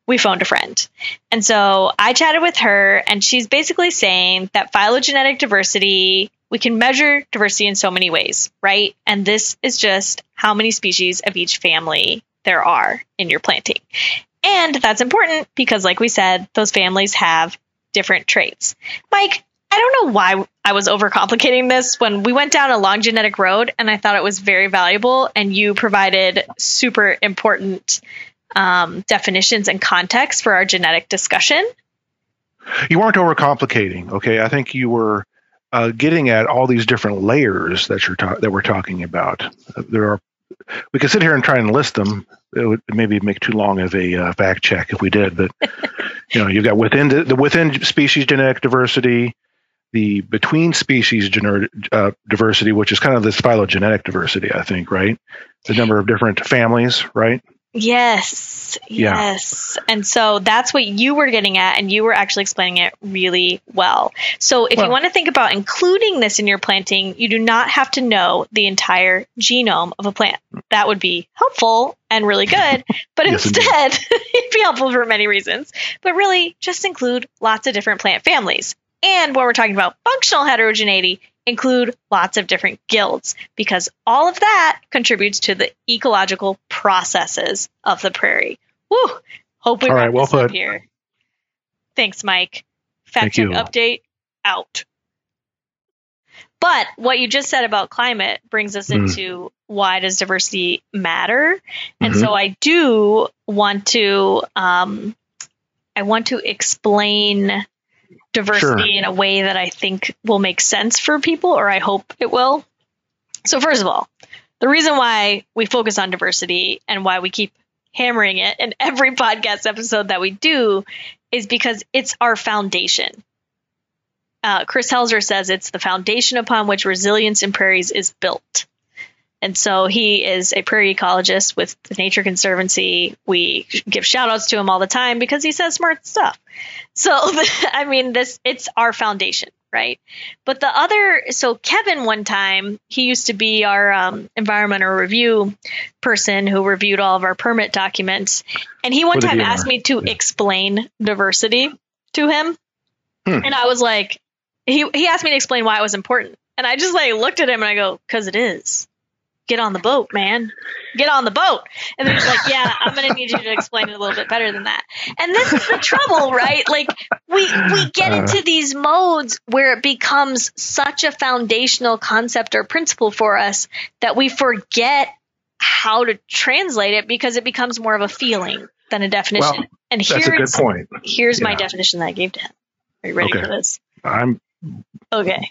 we phoned a friend. And so I chatted with her, and she's basically saying that phylogenetic diversity, we can measure diversity in so many ways, right? And this is just how many species of each family there are in your planting. And that's important because, like we said, those families have different traits. Mike, I don't know why I was overcomplicating this when we went down a long genetic road and I thought it was very valuable and you provided super important um, definitions and context for our genetic discussion. you weren't overcomplicating. Okay, I think you were uh, getting at all these different layers that you're ta- that we're talking about. Uh, there are. We could sit here and try and list them. It would maybe make too long of a uh, fact check if we did. But you know, you've got within the, the within species genetic diversity, the between species gener- uh, diversity, which is kind of this phylogenetic diversity. I think, right? The number of different families, right? Yes, Yeah. yes. And so that's what you were getting at, and you were actually explaining it really well. So if you want to think about including this in your planting, you do not have to know the entire genome of a plant. That would be helpful and really good, but Yes, indeed. instead, it'd be helpful for many reasons. But really, just include lots of different plant families. And when we're talking about functional heterogeneity, include lots of different guilds because all of that contributes to the ecological processes of the prairie. Woo! Hope we All right, well this up put. here. Thanks, Mike. Fact Thank check you. update out. But what you just said about climate brings us Mm. into why does diversity matter? And Mhm. so I do want to um, I want to explain diversity in a way that I think will make sense for people, or I hope it will. So, first of all, the reason why we focus on diversity and why we keep hammering it in every podcast episode that we do is because it's our foundation. Uh, Chris Helzer says it's the foundation upon which resilience in prairies is built. And so he is a prairie ecologist with the Nature Conservancy. We give shout outs to him all the time because he says smart stuff. So, I mean, this, it's our foundation, right? But the other, so Kevin, one time, he used to be our um, environmental review person who reviewed all of our permit documents. And he one time asked me to yeah. explain diversity to him. Hmm. And I was like, he, he asked me to explain why it was important. And I just like looked at him and I go, because it is. Get on the boat, man. Get on the boat. And then he's like, yeah, I'm going to need you to explain it a little bit better than that. And this is the trouble, right? Like we, we get Uh. into these modes where it becomes such a foundational concept or principle for us that we forget how to translate it because it becomes more of a feeling than a definition. Well, and That's a good here's, point. here's my definition that I gave to him. Are you ready Okay. for this? I'm Okay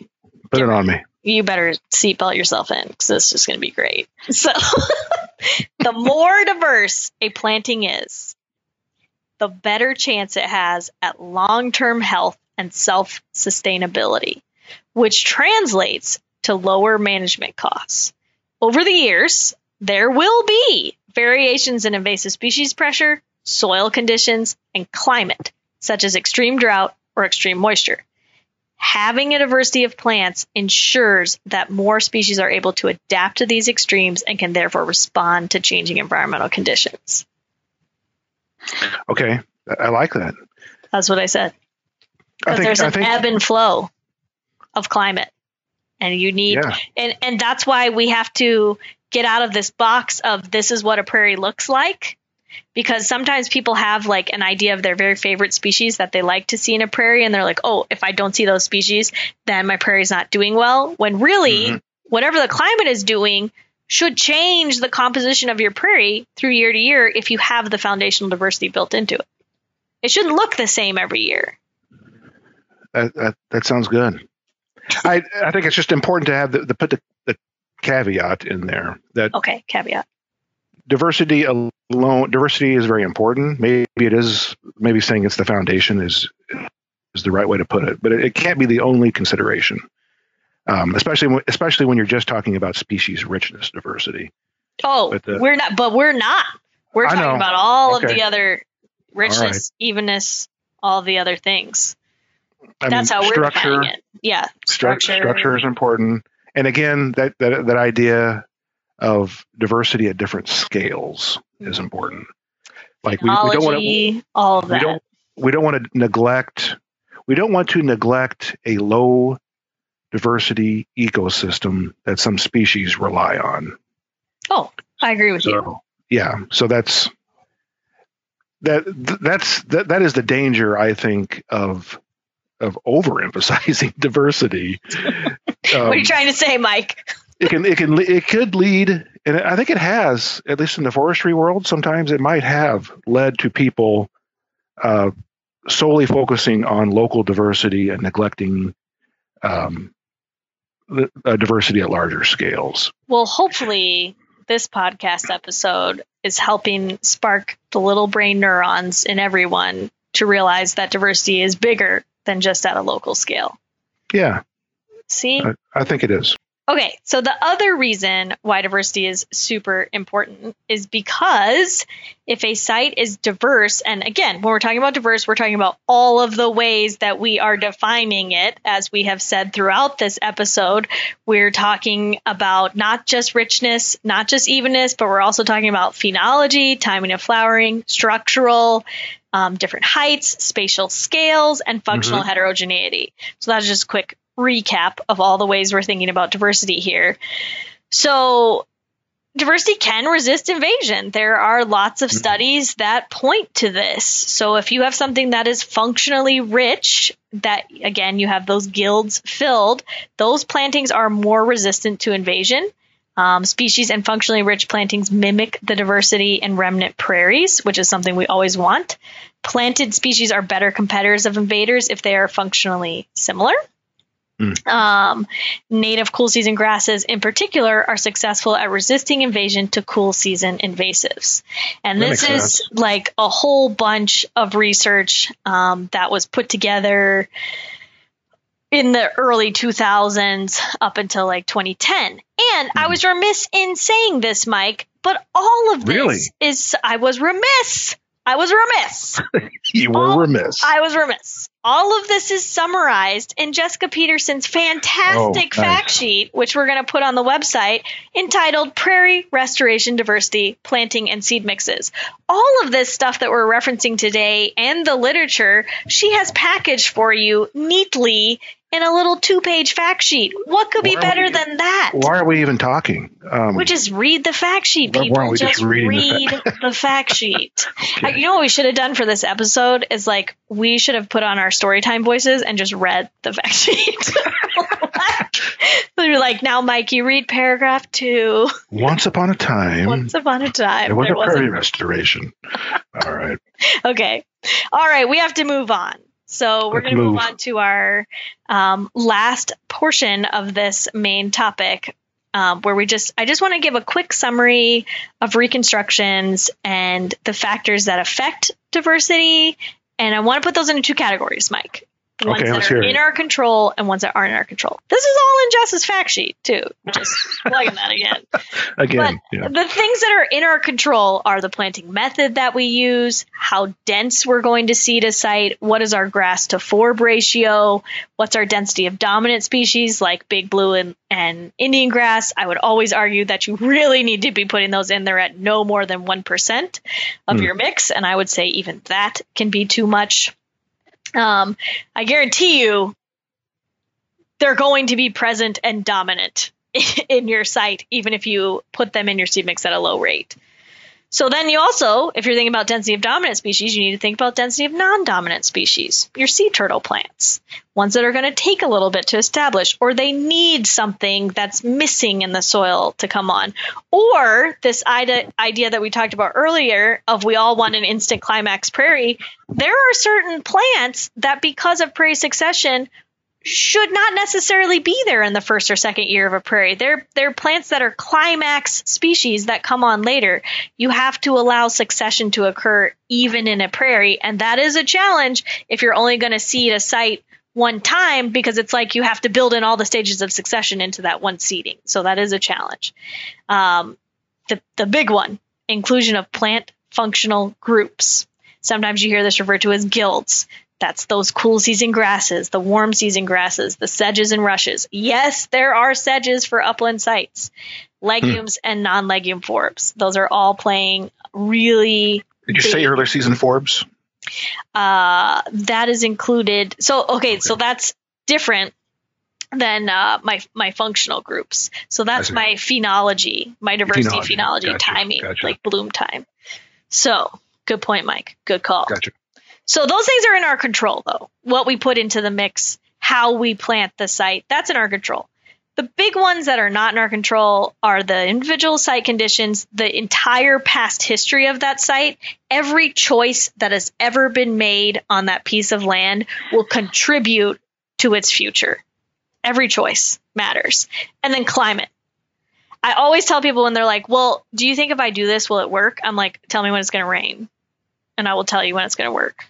put it on me. You better seatbelt yourself in because this is going to be great. So, the more diverse a planting is, the better chance it has at long term health and self sustainability, which translates to lower management costs. Over the years, there will be variations in invasive species pressure, soil conditions, and climate, such as extreme drought or extreme moisture having a diversity of plants ensures that more species are able to adapt to these extremes and can therefore respond to changing environmental conditions. Okay, I like that. That's what I said. I think there's an think ebb and flow of climate. And you need yeah. and, and that's why we have to get out of this box of this is what a prairie looks like. Because sometimes people have like an idea of their very favorite species that they like to see in a prairie, and they're like, oh, if I don't see those species, then my prairie's not doing well. When really, Mhm. whatever the climate is doing should change the composition of your prairie through year to year if you have the foundational diversity built into it. It shouldn't look the same every year. That, that that sounds good. I I think it's just important to have the, the put the, the caveat in there that Okay, caveat. diversity alone diversity is very important. Maybe it is maybe saying it's the foundation is is the right way to put it, but it, it can't be the only consideration. Um, especially when, especially when you're just talking about species richness diversity. Oh, But the- we're not, but we're not. We're I talking know. about all of the other richness, evenness, all the other things. I That's mean, how we're structure defining it. Yeah, stru- structure. structure is important, and again that that that idea of diversity at different scales is important. Like we, we don't want to all of we that. don't we don't want to neglect we don't want to neglect a low diversity ecosystem that some species rely on. oh, I agree with you. Yeah, so that's that that's that, that is the danger I think of of overemphasizing diversity. what are Um, you trying to say, Mike? it can it can it could lead and i think it has at least in the forestry world sometimes it might have led to people uh, solely focusing on local diversity and neglecting um, the, uh, diversity at larger scales Well, hopefully, this podcast episode is helping spark the little brain neurons in everyone to realize that diversity is bigger than just at a local scale. yeah See? I, I think it is Okay, so the other reason why diversity is super important is because if a site is diverse, and again, when we're talking about diverse, we're talking about all of the ways that we are defining it, as we have said throughout this episode. We're talking about not just richness, not just evenness, but we're also talking about phenology, timing of flowering, structural, um, different heights, spatial scales, and functional heterogeneity. So that's just a quick recap of all the ways we're thinking about diversity here. So, diversity can resist invasion. There are lots of Mhm. studies that point to this. So, if you have something that is functionally rich, that again, you have those guilds filled, those plantings are more resistant to invasion. Um, species and functionally rich plantings mimic the diversity in remnant prairies, which is something we always want. Planted species are better competitors of invaders if they are functionally similar. Um, native cool season grasses, in particular, are successful at resisting invasion to cool season invasives. And That this is sense. like a whole bunch of research um, that was put together in the early 2000s up until like 2010. And I Mhm. was remiss in saying this, Mike, but all of this Really? is I was remiss. I was remiss. You were remiss. I was remiss. All of this is summarized in Jessica Peterson's fantastic Oh, nice. fact sheet, which we're going to put on the website, entitled Prairie Restoration Diversity Planting and Seed Mixes. All of this stuff that we're referencing today and the literature, she has packaged for you neatly in a little two page fact sheet. What could be better we- than that? Why are we even talking? Um, We just read the fact sheet, Why- why people. aren't we just just reading read the the fact sheet. okay. You know what we should have done for this episode is like we should have put on our storytime voices and just read the fact sheet. we were like, now, Mike, you read paragraph two. Once upon a time, Once upon a time, there was there a prairie restoration. All right. Okay. All right, we have to move on. So we're going to move on to our um, last portion of this main topic, um, where we just I just want to give a quick summary of reconstructions and the factors that affect diversity, and I want to put those into two categories, Mike. Ones Okay, that let's are in it. our control and ones that aren't in our control. This is all in Jess's fact sheet too. Just plugging that again. Again, yeah. The things that are in our control are the planting method that we use, how dense we're going to seed a site, what is our grass to forb ratio, what's our density of dominant species like big blue and, and Indian grass. I would always argue that you really need to be putting those in there at no more than 1% of Hmm. your mix. And I would say even that can be too much. Um, I guarantee you they're going to be present and dominant in your site, even if you put them in your seed mix at a low rate. So then you also, if you're thinking about density of dominant species, you need to think about density of non-dominant species, your sea turtle plants, ones that are going to take a little bit to establish, or they need something that's missing in the soil to come on. Or this idea, that we talked about earlier of we all want an instant climax prairie, there are certain plants that because of prairie succession should not necessarily be there in the first or second year of a prairie. They're they're plants that are climax species that come on later. You have to allow succession to occur even in a prairie, and that is a challenge if you're only going to seed a site one time because it's like you have to build in all the stages of succession into that one seeding. So that is a challenge. Um, the the big one, inclusion of plant functional groups. Sometimes you hear this referred to as guilds. That's those cool season grasses, the warm season grasses, the sedges and rushes. Yes, there are sedges for upland sites, legumes and non legume forbs. Those are all playing really Did you say early season forbs? uh, that is included. So okay, so that's different than uh, my my functional groups. So that's my phenology, my diversity Phenology. phenology Gotcha, timing, gotcha. like bloom time. So good point, Mike. Good call. Gotcha. So those things are in our control, though. What we put into the mix, how we plant the site, that's in our control. The big ones that are not in our control are the individual site conditions, the entire past history of that site. Every choice that has ever been made on that piece of land will contribute to its future. Every choice matters. And then climate. I always tell people when they're like, well, do you think if I do this, will it work? I'm like, tell me when it's going to rain, and I will tell you when it's going to work.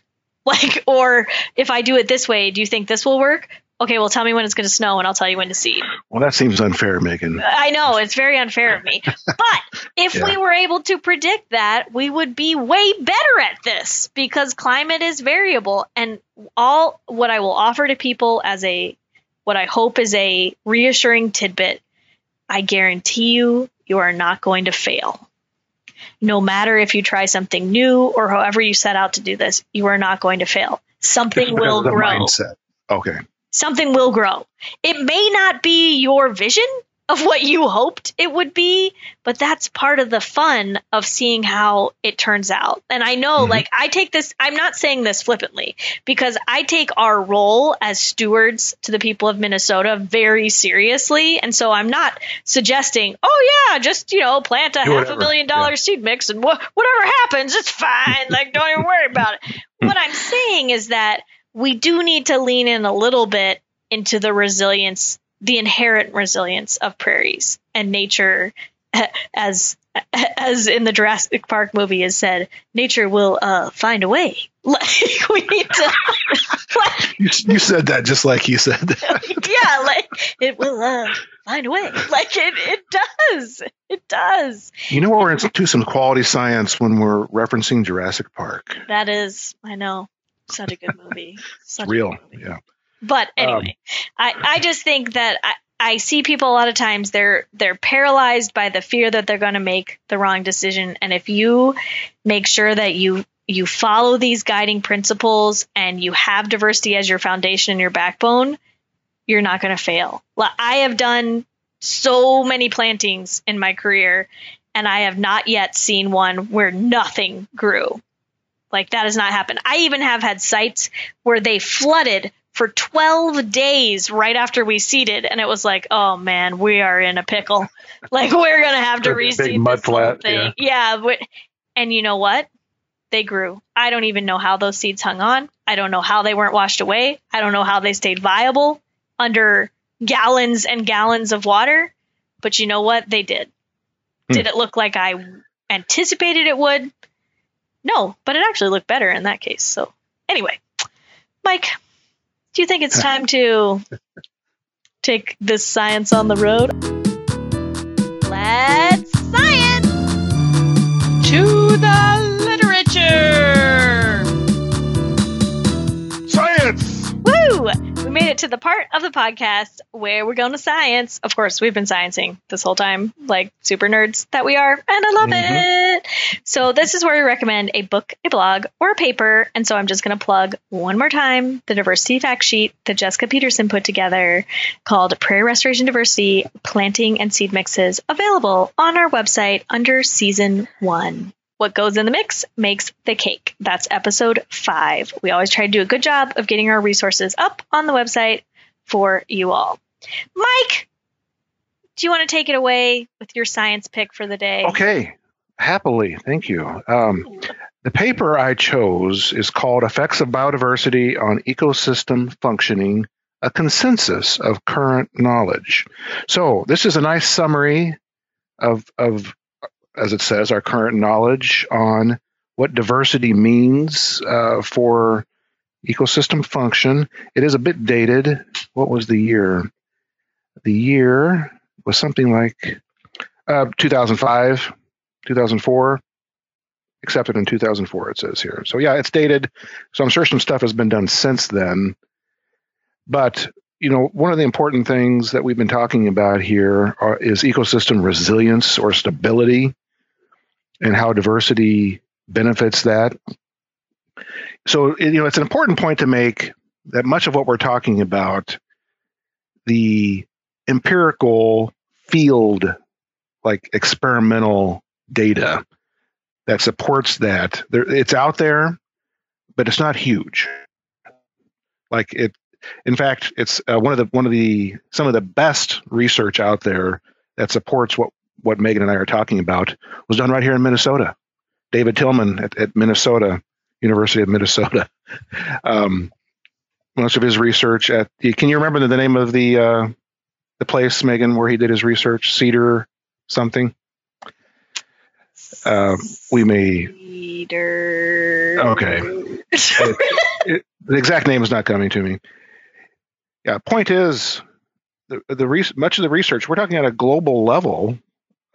Like, or if I do it this way, do you think this will work? Okay, well, tell me when it's going to snow, and I'll tell you when to seed. Well, that seems unfair, Megan. I know it's very unfair of me, but if Yeah. we were able to predict that, we would be way better at this because climate is variable. And all what I will offer to people as a what I hope is a reassuring tidbit, I guarantee you, you are not going to fail. No matter if you try something new or however you set out to do this, you are not going to fail. Something will grow mindset. Okay. something will grow. It may not be your vision of what you hoped it would be, but that's part of the fun of seeing how it turns out. And I know, Mhm. like, I take this, I'm not saying this flippantly because I take our role as stewards to the people of Minnesota very seriously. And so I'm not suggesting, oh, yeah, just, you know, plant a Do half a million dollar Yeah. seed mix and wh- whatever happens, it's fine. like, don't even worry about it. what I'm saying is that we do need to lean in a little bit into the resilience, the inherent resilience of prairies and nature, as as in the Jurassic Park movie is said, nature will uh, find a way. Like we need to like, You, you said that just like you said that. yeah, like it will uh, find a way. Like it, it does. It does. You know, we're into some quality science when we're referencing Jurassic Park. That is, I know, such a good movie. Such Real, movie. yeah. But um, anyway, I, I just think that I, I see people a lot of times they're they're paralyzed by the fear that they're going to make the wrong decision, and if you make sure that you you follow these guiding principles and you have diversity as your foundation and your backbone, you're not going to fail. Like, I have done so many plantings in my career, and I have not yet seen one where nothing grew. Like that has not happened. I even have had sites where they flooded for 12 days right after we seeded and it was like oh man we are in a pickle. Like we're gonna have to Big- big reseed mud flat, thing. yeah, but, and you know what? They grew. I don't even know how those seeds hung on. I don't know how they weren't washed away. I don't know how they stayed viable under gallons and gallons of water but you know what? They did. Hmm. did it look like i anticipated it would? No but it actually looked better in that case. So anyway mike do you think it's time to take this science on the road? Let's science to the made it to the part of the podcast where we're going to science. Of course, we've been sciencing this whole time, like super nerds that we are, and I love Mhm. it. So, this is where we recommend a book, a blog, or a paper. And so, I'm just going to plug one more time the diversity fact sheet that Jessica Peterson put together called Prairie Restoration Diversity Planting and Seed Mixes, available on our website under season one. What goes in the mix makes the cake. That's episode five. We always try to do a good job of getting our resources up on the website for you all. Mike, do you want to take it away with your science pick for the day? Okay, happily, thank you. Um, the paper I chose is called Effects of Biodiversity on Ecosystem Functioning A Consensus of Current Knowledge. So, this is a nice summary of, of as it says, our current knowledge on what diversity means uh, for ecosystem function. It is a bit dated. What was the year? The year was something like uh, 2005, 2004. Accepted in 2004, it says here. So, yeah, it's dated. So, I'm sure some stuff has been done since then. But, you know, one of the important things that we've been talking about here are, is ecosystem resilience or stability and how diversity benefits that. So, you know, it's an important point to make that much of what we're talking about, the empirical field, like experimental data that supports that, there, it's out there, but it's not huge. Like it, in fact, it's uh, one of the one of the some of the best research out there that supports what what Megan and I are talking about was done right here in Minnesota. David Tilman at, at Minnesota University of Minnesota. Um, most of his research at the, can you remember the, the name of the uh, the place Megan where he did his research Cedar something uh, we may Cedar. Okay. it, the exact name is not coming to me. Yeah, point is, the the re- much of the research we're talking at a global level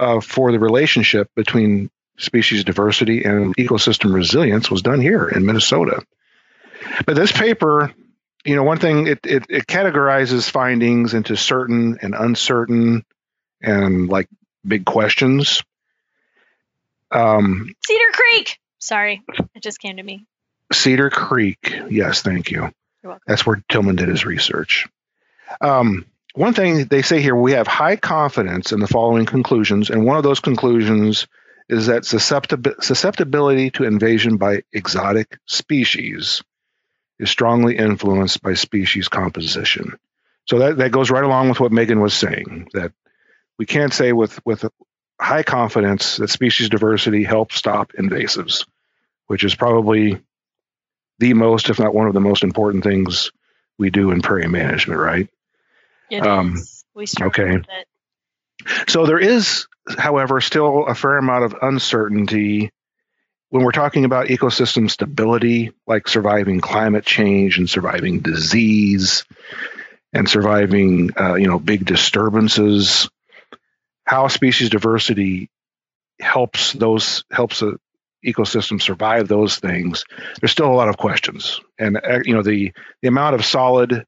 uh, for the relationship between species diversity and ecosystem resilience was done here in Minnesota. But this paper, you know, one thing it it, it categorizes findings into certain and uncertain and like big questions. Um, Cedar Creek. Sorry, it just came to me. Cedar Creek. Yes, thank you. welcome. That's where Tilman did his research. Um, one thing they say here we have high confidence in the following conclusions, and one of those conclusions is that susceptib- susceptibility to invasion by exotic species is strongly influenced by species composition. So that, that goes right along with what Megan was saying that we can't say with, with high confidence that species diversity helps stop invasives, which is probably the most, if not one of the most important things we do in prairie management, right? It Um, is. We okay. with it. So there is, however, still a fair amount of uncertainty when we're talking about ecosystem stability, like surviving climate change and surviving disease and surviving, uh, you know, big disturbances, how species diversity helps those helps a ecosystem survive those things. There's still a lot of questions, and uh, you know the the amount of solid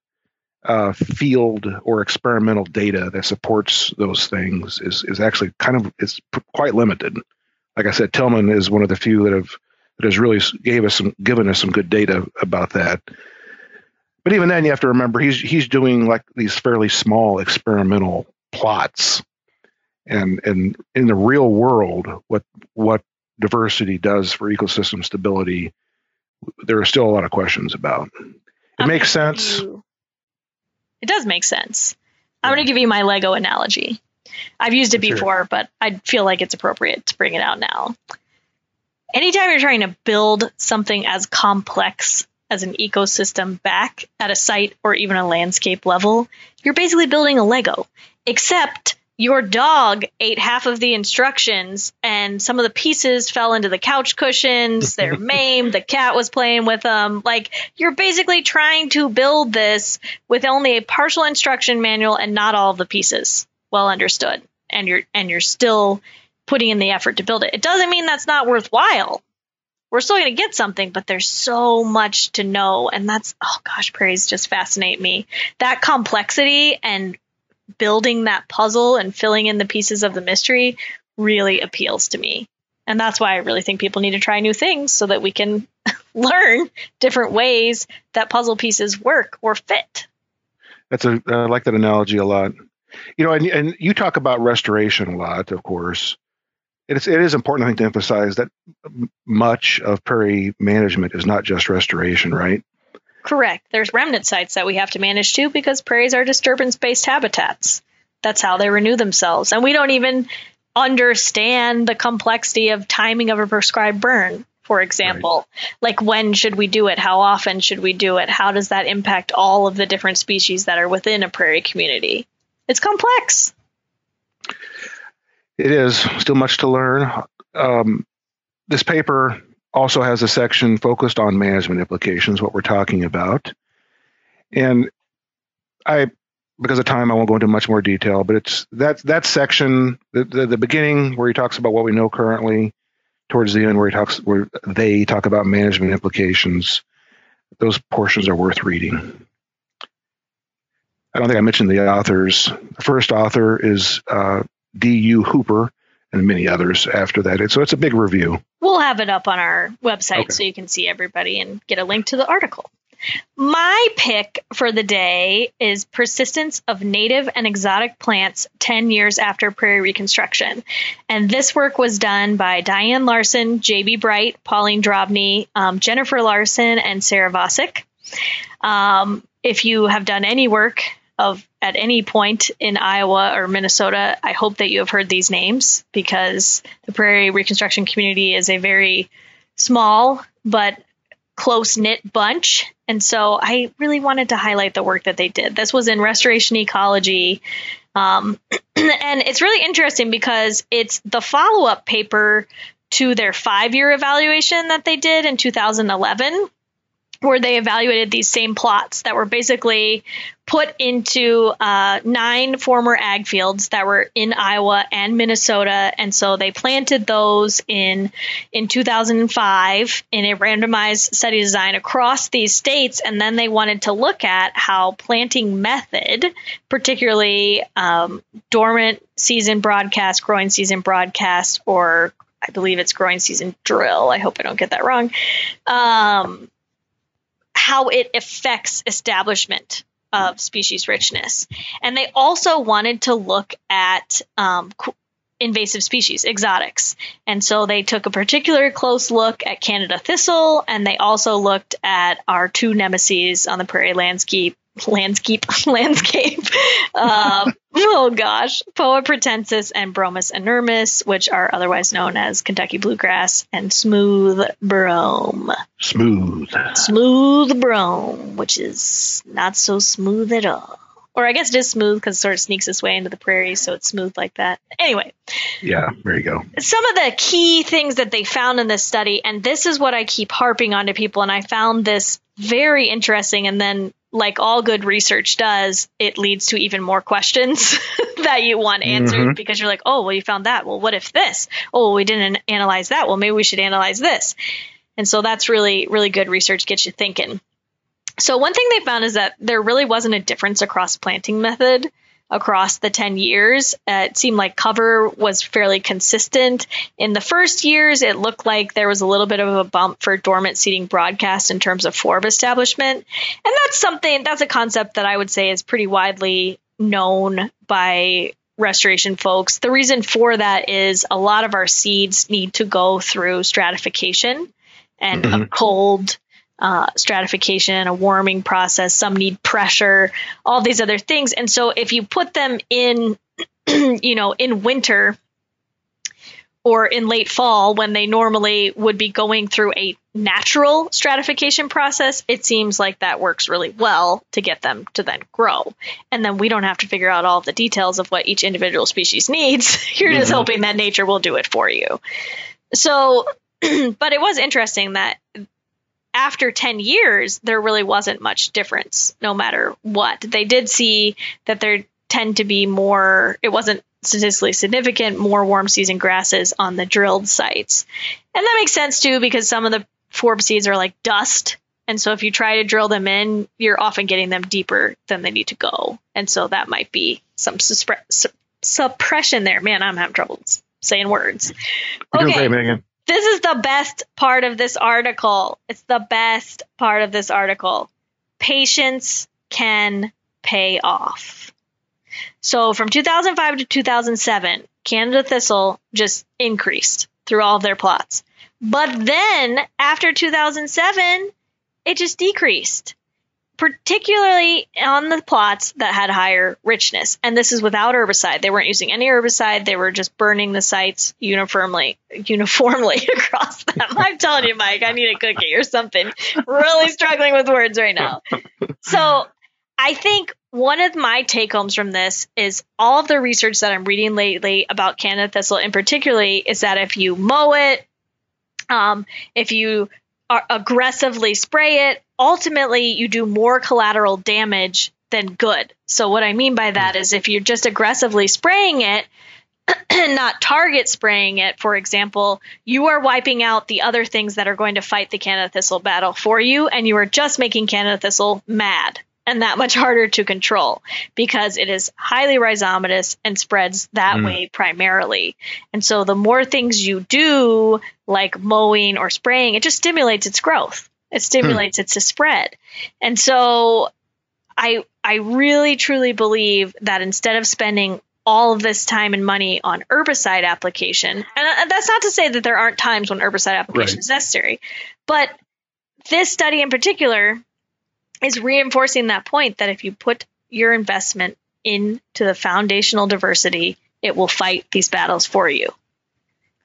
uh, field or experimental data that supports those things is is actually kind of is quite limited. Like I said, Tilman is one of the few that have that has really gave us some given us some good data about that. But even then, you have to remember he's he's doing like these fairly small experimental plots, and and in the real world, what what diversity does for ecosystem stability, there are still a lot of questions about. It makes sense. It does make sense. I'm going to give you my Lego analogy. I've used it before, but I feel like it's appropriate to bring it out now. Anytime you're trying to build something as complex as an ecosystem back at a site or even a landscape level, you're basically building a Lego, except your dog ate half of the instructions and some of the pieces fell into the couch cushions. They're maimed. The cat was playing with them. Like you're basically trying to build this with only a partial instruction manual and not all of the pieces well understood. And you're and you're still putting in the effort to build it. It doesn't mean that's not worthwhile. We're still going to get something, but there's so much to know. And that's, oh gosh, prairies just fascinate me. That complexity and building that puzzle and filling in the pieces of the mystery really appeals to me. And that's why I really think people need to try new things so that we can learn different ways that puzzle pieces work or fit. That's a I like that analogy a lot. You know, and, and you talk about restoration a lot, of course. It's it is important I think to emphasize that much of prairie management is not just restoration, right? Correct. There's remnant sites that we have to manage too because prairies are disturbance based habitats. That's how they renew themselves. And we don't even understand the complexity of timing of a prescribed burn, for example. Right. Like when should we do it? How often should we do it? How does that impact all of the different species that are within a prairie community? It's complex. It is still much to learn. Um, this paper also has a section focused on management implications, what we're talking about. And I, because of time, I won't go into much more detail, but it's that that section, the, the, the beginning where he talks about what we know currently, towards the end where he talks where they talk about management implications. Those portions are worth reading. I don't think I mentioned the authors. The first author is uh, D.U. Hooper, and many others after that. So it's a big review. We'll have it up on our website okay. so you can see everybody and get a link to the article. My pick for the day is Persistence of Native and Exotic Plants 10 Years After Prairie Reconstruction. And this work was done by Diane Larson, J.B. Bright, Pauline Drobney, um, Jennifer Larson, and Sarah Vacek. Um, if you have done any work of at any point in Iowa or Minnesota, I hope that you have heard these names because the Prairie Reconstruction community is a very small but close knit bunch. And so I really wanted to highlight the work that they did. This was in restoration ecology. Um, and it's really interesting because it's the follow up paper to their five year evaluation that they did in 2011 where they evaluated these same plots that were basically put into uh, nine former ag fields that were in Iowa and Minnesota, and so they planted those in in 2005 in a randomized study design across these states, and then they wanted to look at how planting method, particularly um, dormant season broadcast, growing season broadcast, or I believe it's growing season drill. I hope I don't get that wrong. Um, how it affects establishment of species richness. And they also wanted to look at um, invasive species, exotics. And so they took a particular close look at Canada thistle, and they also looked at our two nemesis on the prairie landscape, landscape landscape. Um, oh gosh, Poa pratensis and Bromus inermis, which are otherwise known as Kentucky bluegrass and smooth brome. Smooth. Smooth brome, which is not so smooth at all. Or I guess it is smooth because it sort of sneaks its way into the prairie, so it's smooth like that. Anyway, Yeah, there you go. Some of the key things that they found in this study, and this is what I keep harping on to people, and I found this very interesting. And then, like all good research does, it leads to even more questions that you want answered mm-hmm. because you're like, oh, well, you found that. Well, what if this? Oh, well, we didn't analyze that. Well, maybe we should analyze this. And so that's really, really good research, gets you thinking. So, one thing they found is that there really wasn't a difference across planting method across the 10 years. Uh, it seemed like cover was fairly consistent. In the first years, it looked like there was a little bit of a bump for dormant seeding broadcast in terms of forb establishment. And that's something, that's a concept that I would say is pretty widely known by restoration folks. The reason for that is a lot of our seeds need to go through stratification and mm-hmm. a cold uh, stratification, a warming process. Some need pressure, all these other things. And so if you put them in, you know, in winter or in late fall when they normally would be going through a natural stratification process, it seems like that works really well to get them to then grow. And then we don't have to figure out all the details of what each individual species needs. You're mm-hmm. just hoping that nature will do it for you. So, but it was interesting that after 10 years, there really wasn't much difference no matter what. They did see that there tend to be more, it wasn't statistically significant, more warm season grasses on the drilled sites. And that makes sense too because some of the forb seeds are like dust. And so if you try to drill them in, you're often getting them deeper than they need to go. And so that might be some su- suppression there. Man, I'm having trouble saying words. You're okay. Megan. This is the best part of this article. It's the best part of this article. Patience can pay off. So from 2005 to 2007, Canada thistle just increased through all of their plots. But then after 2007, it just decreased particularly on the plots that had higher richness. And this is without herbicide. They weren't using any herbicide. They were just burning the sites uniformly, uniformly across them. I'm telling you, Mike, I need a cookie or something. Really struggling with words right now. So I think one of my take homes from this is all of the research that I'm reading lately about Canada thistle, in particularly, is that if you mow it, um, if you Uh, aggressively spray it, ultimately you do more collateral damage than good. So what I mean by that is if you're just aggressively spraying it, not target spraying it, for example, you are wiping out the other things that are going to fight the Canada thistle battle for you, and you are just making Canada thistle mad and that much harder to control because it is highly rhizomatous and spreads that mm. way primarily. And so the more things you do, like mowing or spraying, it just stimulates its growth. It stimulates mm. it to spread. And so I I really truly believe that instead of spending all of this time and money on herbicide application, and that's not to say that there aren't times when herbicide application right. is necessary, but this study in particular is reinforcing that point that if you put your investment into the foundational diversity, it will fight these battles for you.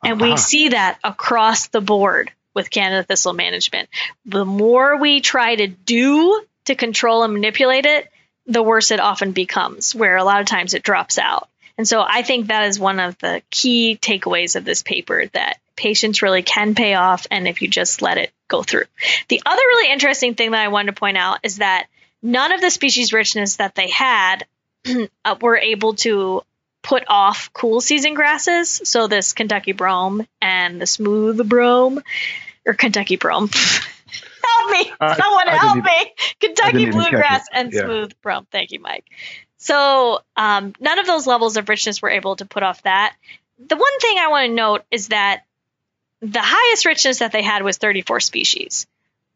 And uh-huh. we see that across the board with Canada thistle management. The more we try to do to control and manipulate it, the worse it often becomes, where a lot of times it drops out. And so I think that is one of the key takeaways of this paper that patience really can pay off and if you just let it go through. The other really interesting thing that I wanted to point out is that none of the species richness that they had uh, were able to put off cool season grasses. So this Kentucky brome and the smooth brome or Kentucky brome. help me. Someone help me. Kentucky bluegrass and yeah. smooth brome. Thank you, Mike. So um, none of those levels of richness were able to put off that. The one thing I want to note is that the highest richness that they had was 34 species,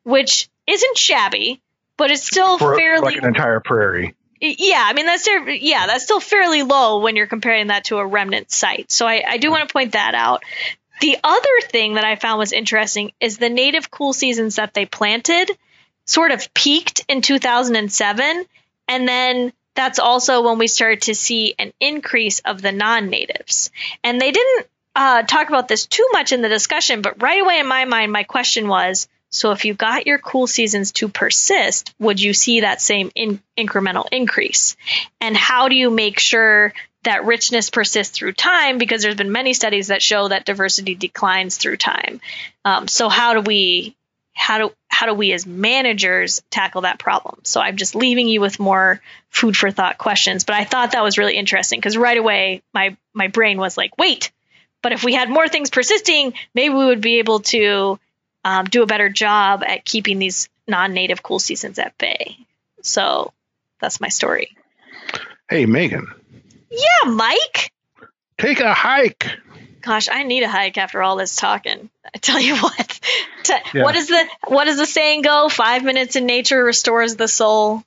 which isn't shabby, but it's still For, fairly like an entire prairie. Yeah, I mean that's yeah, that's still fairly low when you're comparing that to a remnant site. So I, I do want to point that out. The other thing that I found was interesting is the native cool seasons that they planted sort of peaked in 2007, and then that's also when we started to see an increase of the non-natives. And they didn't uh, talk about this too much in the discussion, but right away in my mind, my question was so if you got your cool seasons to persist, would you see that same in- incremental increase? And how do you make sure that richness persists through time because there's been many studies that show that diversity declines through time. Um, so how do we how do how do we as managers tackle that problem? So I'm just leaving you with more food for thought questions. But I thought that was really interesting because right away my my brain was like, wait, but if we had more things persisting, maybe we would be able to um, do a better job at keeping these non-native cool seasons at bay. So that's my story. Hey, Megan. Yeah, Mike. Take a hike. Gosh, I need a hike after all this talking. I tell you what. yeah. What is the what does the saying go? Five minutes in nature restores the soul.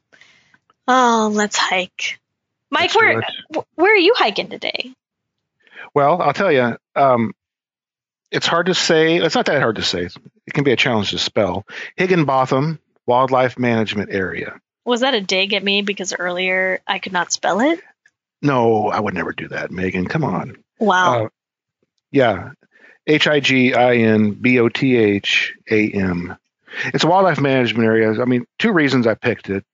Oh, let's hike. Mike, where where are you hiking today? Well, I'll tell you. Um, it's hard to say. It's not that hard to say. It can be a challenge to spell. Higinbotham Wildlife Management Area. Was that a dig at me because earlier I could not spell it? No, I would never do that, Megan. Come on. Wow. Uh, yeah. H I G I N B O T H A M. It's a wildlife management area. I mean, two reasons I picked it.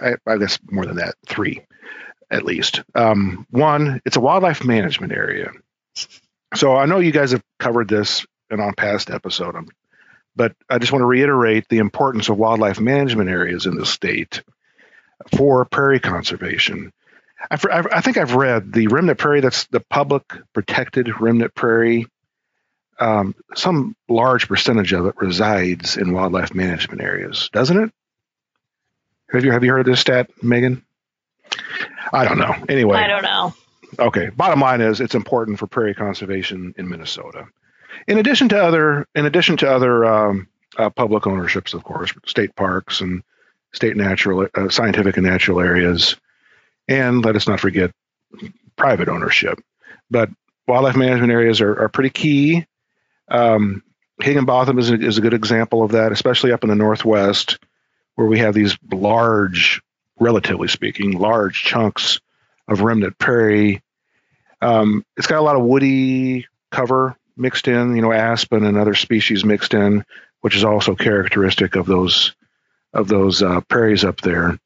I, I guess more than that, three at least. Um, one, it's a wildlife management area. So I know you guys have covered this in on past episode, um, but I just want to reiterate the importance of wildlife management areas in the state for prairie conservation. I've, i think I've read the remnant prairie. That's the public protected remnant prairie. Um, some large percentage of it resides in wildlife management areas, doesn't it? Have you have you heard of this stat, Megan? I don't know. Anyway, I don't know. Okay. Bottom line is, it's important for prairie conservation in Minnesota. In addition to other, in addition to other um, uh, public ownerships, of course, state parks and state natural, uh, scientific and natural areas, and let us not forget private ownership. But wildlife management areas are, are pretty key. Um, Higinbotham is a, is a good example of that, especially up in the Northwest, where we have these large, relatively speaking, large chunks of remnant prairie. Um, it's got a lot of woody cover mixed in, you know, aspen and other species mixed in, which is also characteristic of those of those uh, prairies up there.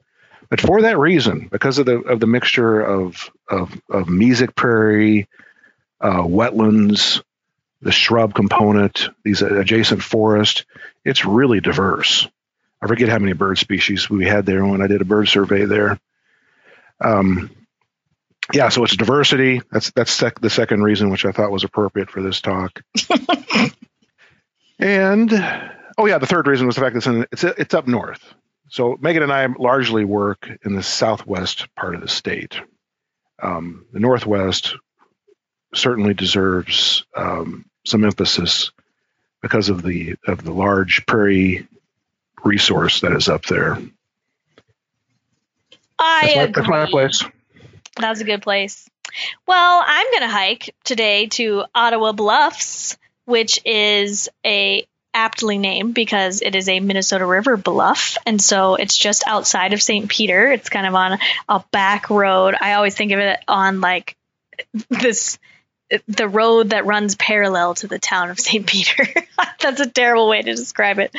But for that reason, because of the of the mixture of of, of mesic prairie, uh, wetlands, the shrub component, these adjacent forest, it's really diverse. I forget how many bird species we had there when I did a bird survey there. Um, yeah, so it's diversity. That's that's sec- the second reason, which I thought was appropriate for this talk. and oh yeah, the third reason was the fact that it's in, it's it's up north. So Megan and I largely work in the southwest part of the state. Um, the northwest certainly deserves um, some emphasis because of the of the large prairie resource that is up there. I that's my, agree. That's my place. That's a good place. Well, I'm going to hike today to Ottawa Bluffs, which is a aptly named because it is a Minnesota River bluff. And so it's just outside of St. Peter. It's kind of on a back road. I always think of it on like this the road that runs parallel to the town of St. Peter. That's a terrible way to describe it.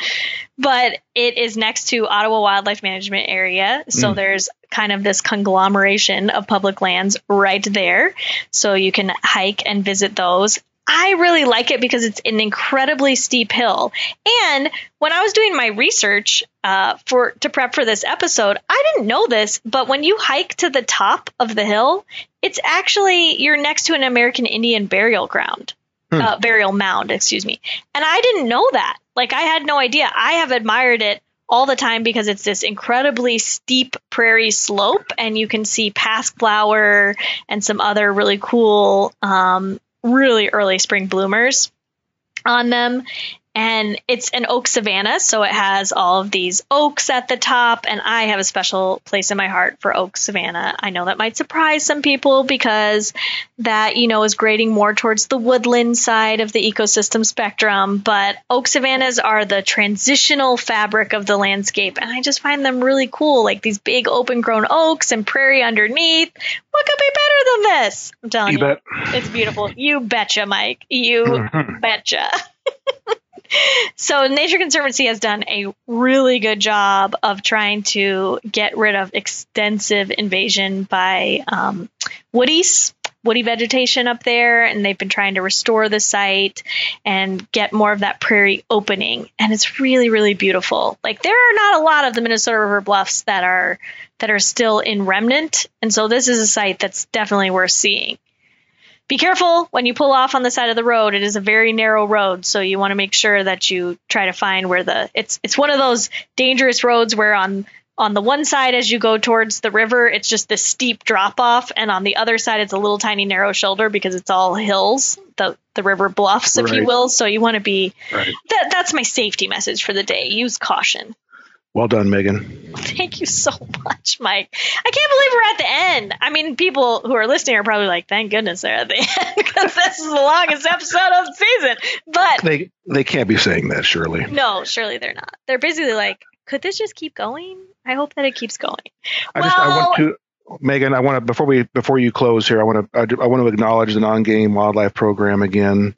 But it is next to Ottawa Wildlife Management Area. So mm. there's kind of this conglomeration of public lands right there. So you can hike and visit those. I really like it because it's an incredibly steep hill. And when I was doing my research uh, for to prep for this episode, I didn't know this, but when you hike to the top of the hill, it's actually you're next to an American Indian burial ground, hmm. uh, burial mound, excuse me. And I didn't know that. Like I had no idea. I have admired it all the time because it's this incredibly steep prairie slope and you can see pasque-flower and some other really cool um, really early spring bloomers on them and it's an oak savanna so it has all of these oaks at the top and i have a special place in my heart for oak savanna. I know that might surprise some people because that you know is grading more towards the woodland side of the ecosystem spectrum but oak savannas are the transitional fabric of the landscape and i just find them really cool like these big open grown oaks and prairie underneath. What could be better than this? I'm telling you, you. it's beautiful. You betcha mike. You betcha so Nature Conservancy has done a really good job of trying to get rid of extensive invasion by um, woodies, woody vegetation up there, and they've been trying to restore the site and get more of that prairie opening. And it's really, really beautiful. Like there are not a lot of the Minnesota River Bluffs that are that are still in remnant, and so this is a site that's definitely worth seeing. Be careful when you pull off on the side of the road. It is a very narrow road, so you want to make sure that you try to find where the it's it's one of those dangerous roads where on on the one side as you go towards the river it's just this steep drop off and on the other side it's a little tiny narrow shoulder because it's all hills the the river bluffs if Right. you will so you want to be Right. that that's my safety message for the day use caution Well done, Megan. thank you so much mike. I can't believe we're at the end. I mean people who are listening are probably like thank goodness they're at the end because this is the longest episode of the season. But They they can't be saying that, surely. no surely they're not. They're basically like could this just keep going? I hope that it keeps going. I just I want to Megan, I want to before we before you close here, I want to I, do- I want to acknowledge the non-game wildlife program again,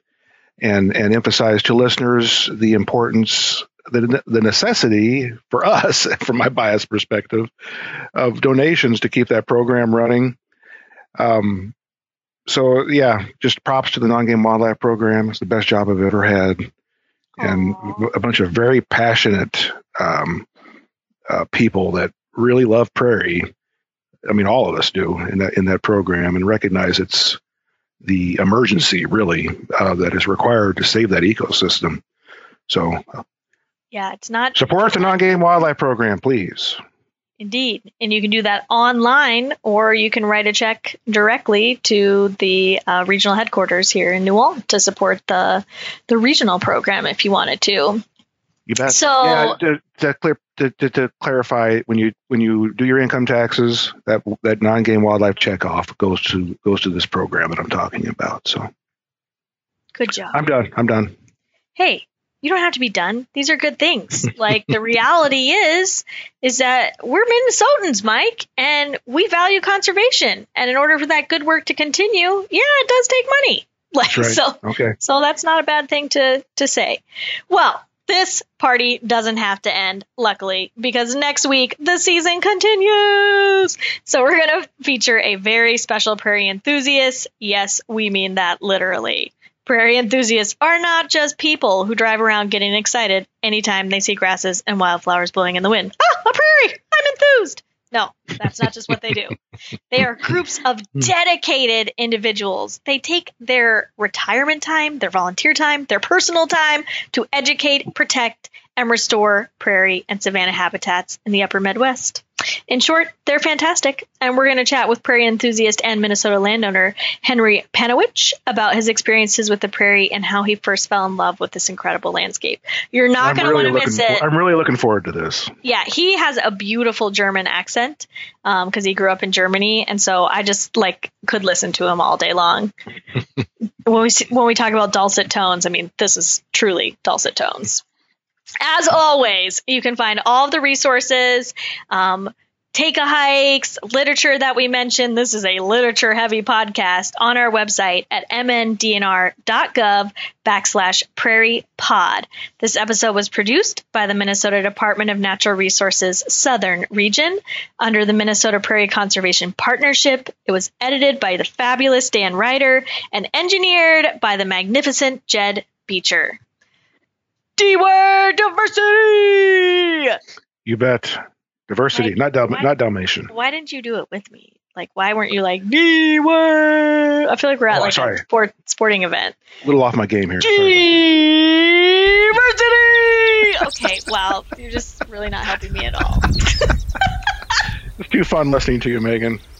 and and emphasize to listeners the importance, the the necessity for us, from my biased perspective, of donations to keep that program running. Um, so yeah, just props to the non-game wildlife program. It's the best job I've ever had, and a bunch of very passionate um, uh, people that really love prairie. I mean, all of us do in that in that program, and recognize it's the emergency really uh, that is required to save that ecosystem. So yeah it's not support the non-game wildlife program, please. Indeed. And you can do that online or you can write a check directly to the uh, regional headquarters here in New Ulm to support the the regional program if you wanted to. You bet. So- yeah, to, to, clear, to, to, to clarify, when you when you do your income taxes, that that non-game wildlife checkoff goes to goes to this program that I'm talking about. So Good job. I'm done. I'm done. hey, you don't have to be done. These are good things. like the reality is is that we're Minnesotans, Mike, and we value conservation. And in order for that good work to continue, yeah, it does take money. Like right. so Okay. So that's not a bad thing to to say. Well, this party doesn't have to end, luckily, because next week the season continues. So we're going to feature a very special prairie enthusiast. Yes, we mean that literally. Prairie enthusiasts are not just people who drive around getting excited anytime they see grasses and wildflowers blowing in the wind. Ah, a prairie! I'm enthused! No, that's not just what they do. They are groups of dedicated individuals. They take their retirement time, their volunteer time, their personal time to educate, protect, and restore prairie and savanna habitats in the upper Midwest. In short, they're fantastic, and we're going to chat with prairie enthusiast and Minnesota landowner Henry Panowich about his experiences with the prairie and how he first fell in love with this incredible landscape. You're not going to really want to miss it. For, I'm really looking forward to this. Yeah, he has a beautiful German accent um, because he grew up in Germany, and so I just like could listen to him all day long. when we when we talk about dulcet tones, I mean this is truly dulcet tones. As always, you can find all of the resources. Um, Take a hikes, literature that we mentioned. This is a literature heavy podcast on our website at mndnr.gov backslash prairie pod. This episode was produced by the Minnesota Department of Natural Resources Southern Region under the Minnesota Prairie Conservation Partnership. It was edited by the fabulous Dan Ryder and engineered by the magnificent Jed Beecher. D word diversity! You bet. Diversity, Like, not Dal- why- not Dalmatian. Why didn't you do it with me? Like, why weren't you like D word? I feel like we're at Oh, like sorry. a sport, sporting event. A little off my game here. Diversity! Okay, well, you're just really not helping me at all. It's too fun listening to you, Megan.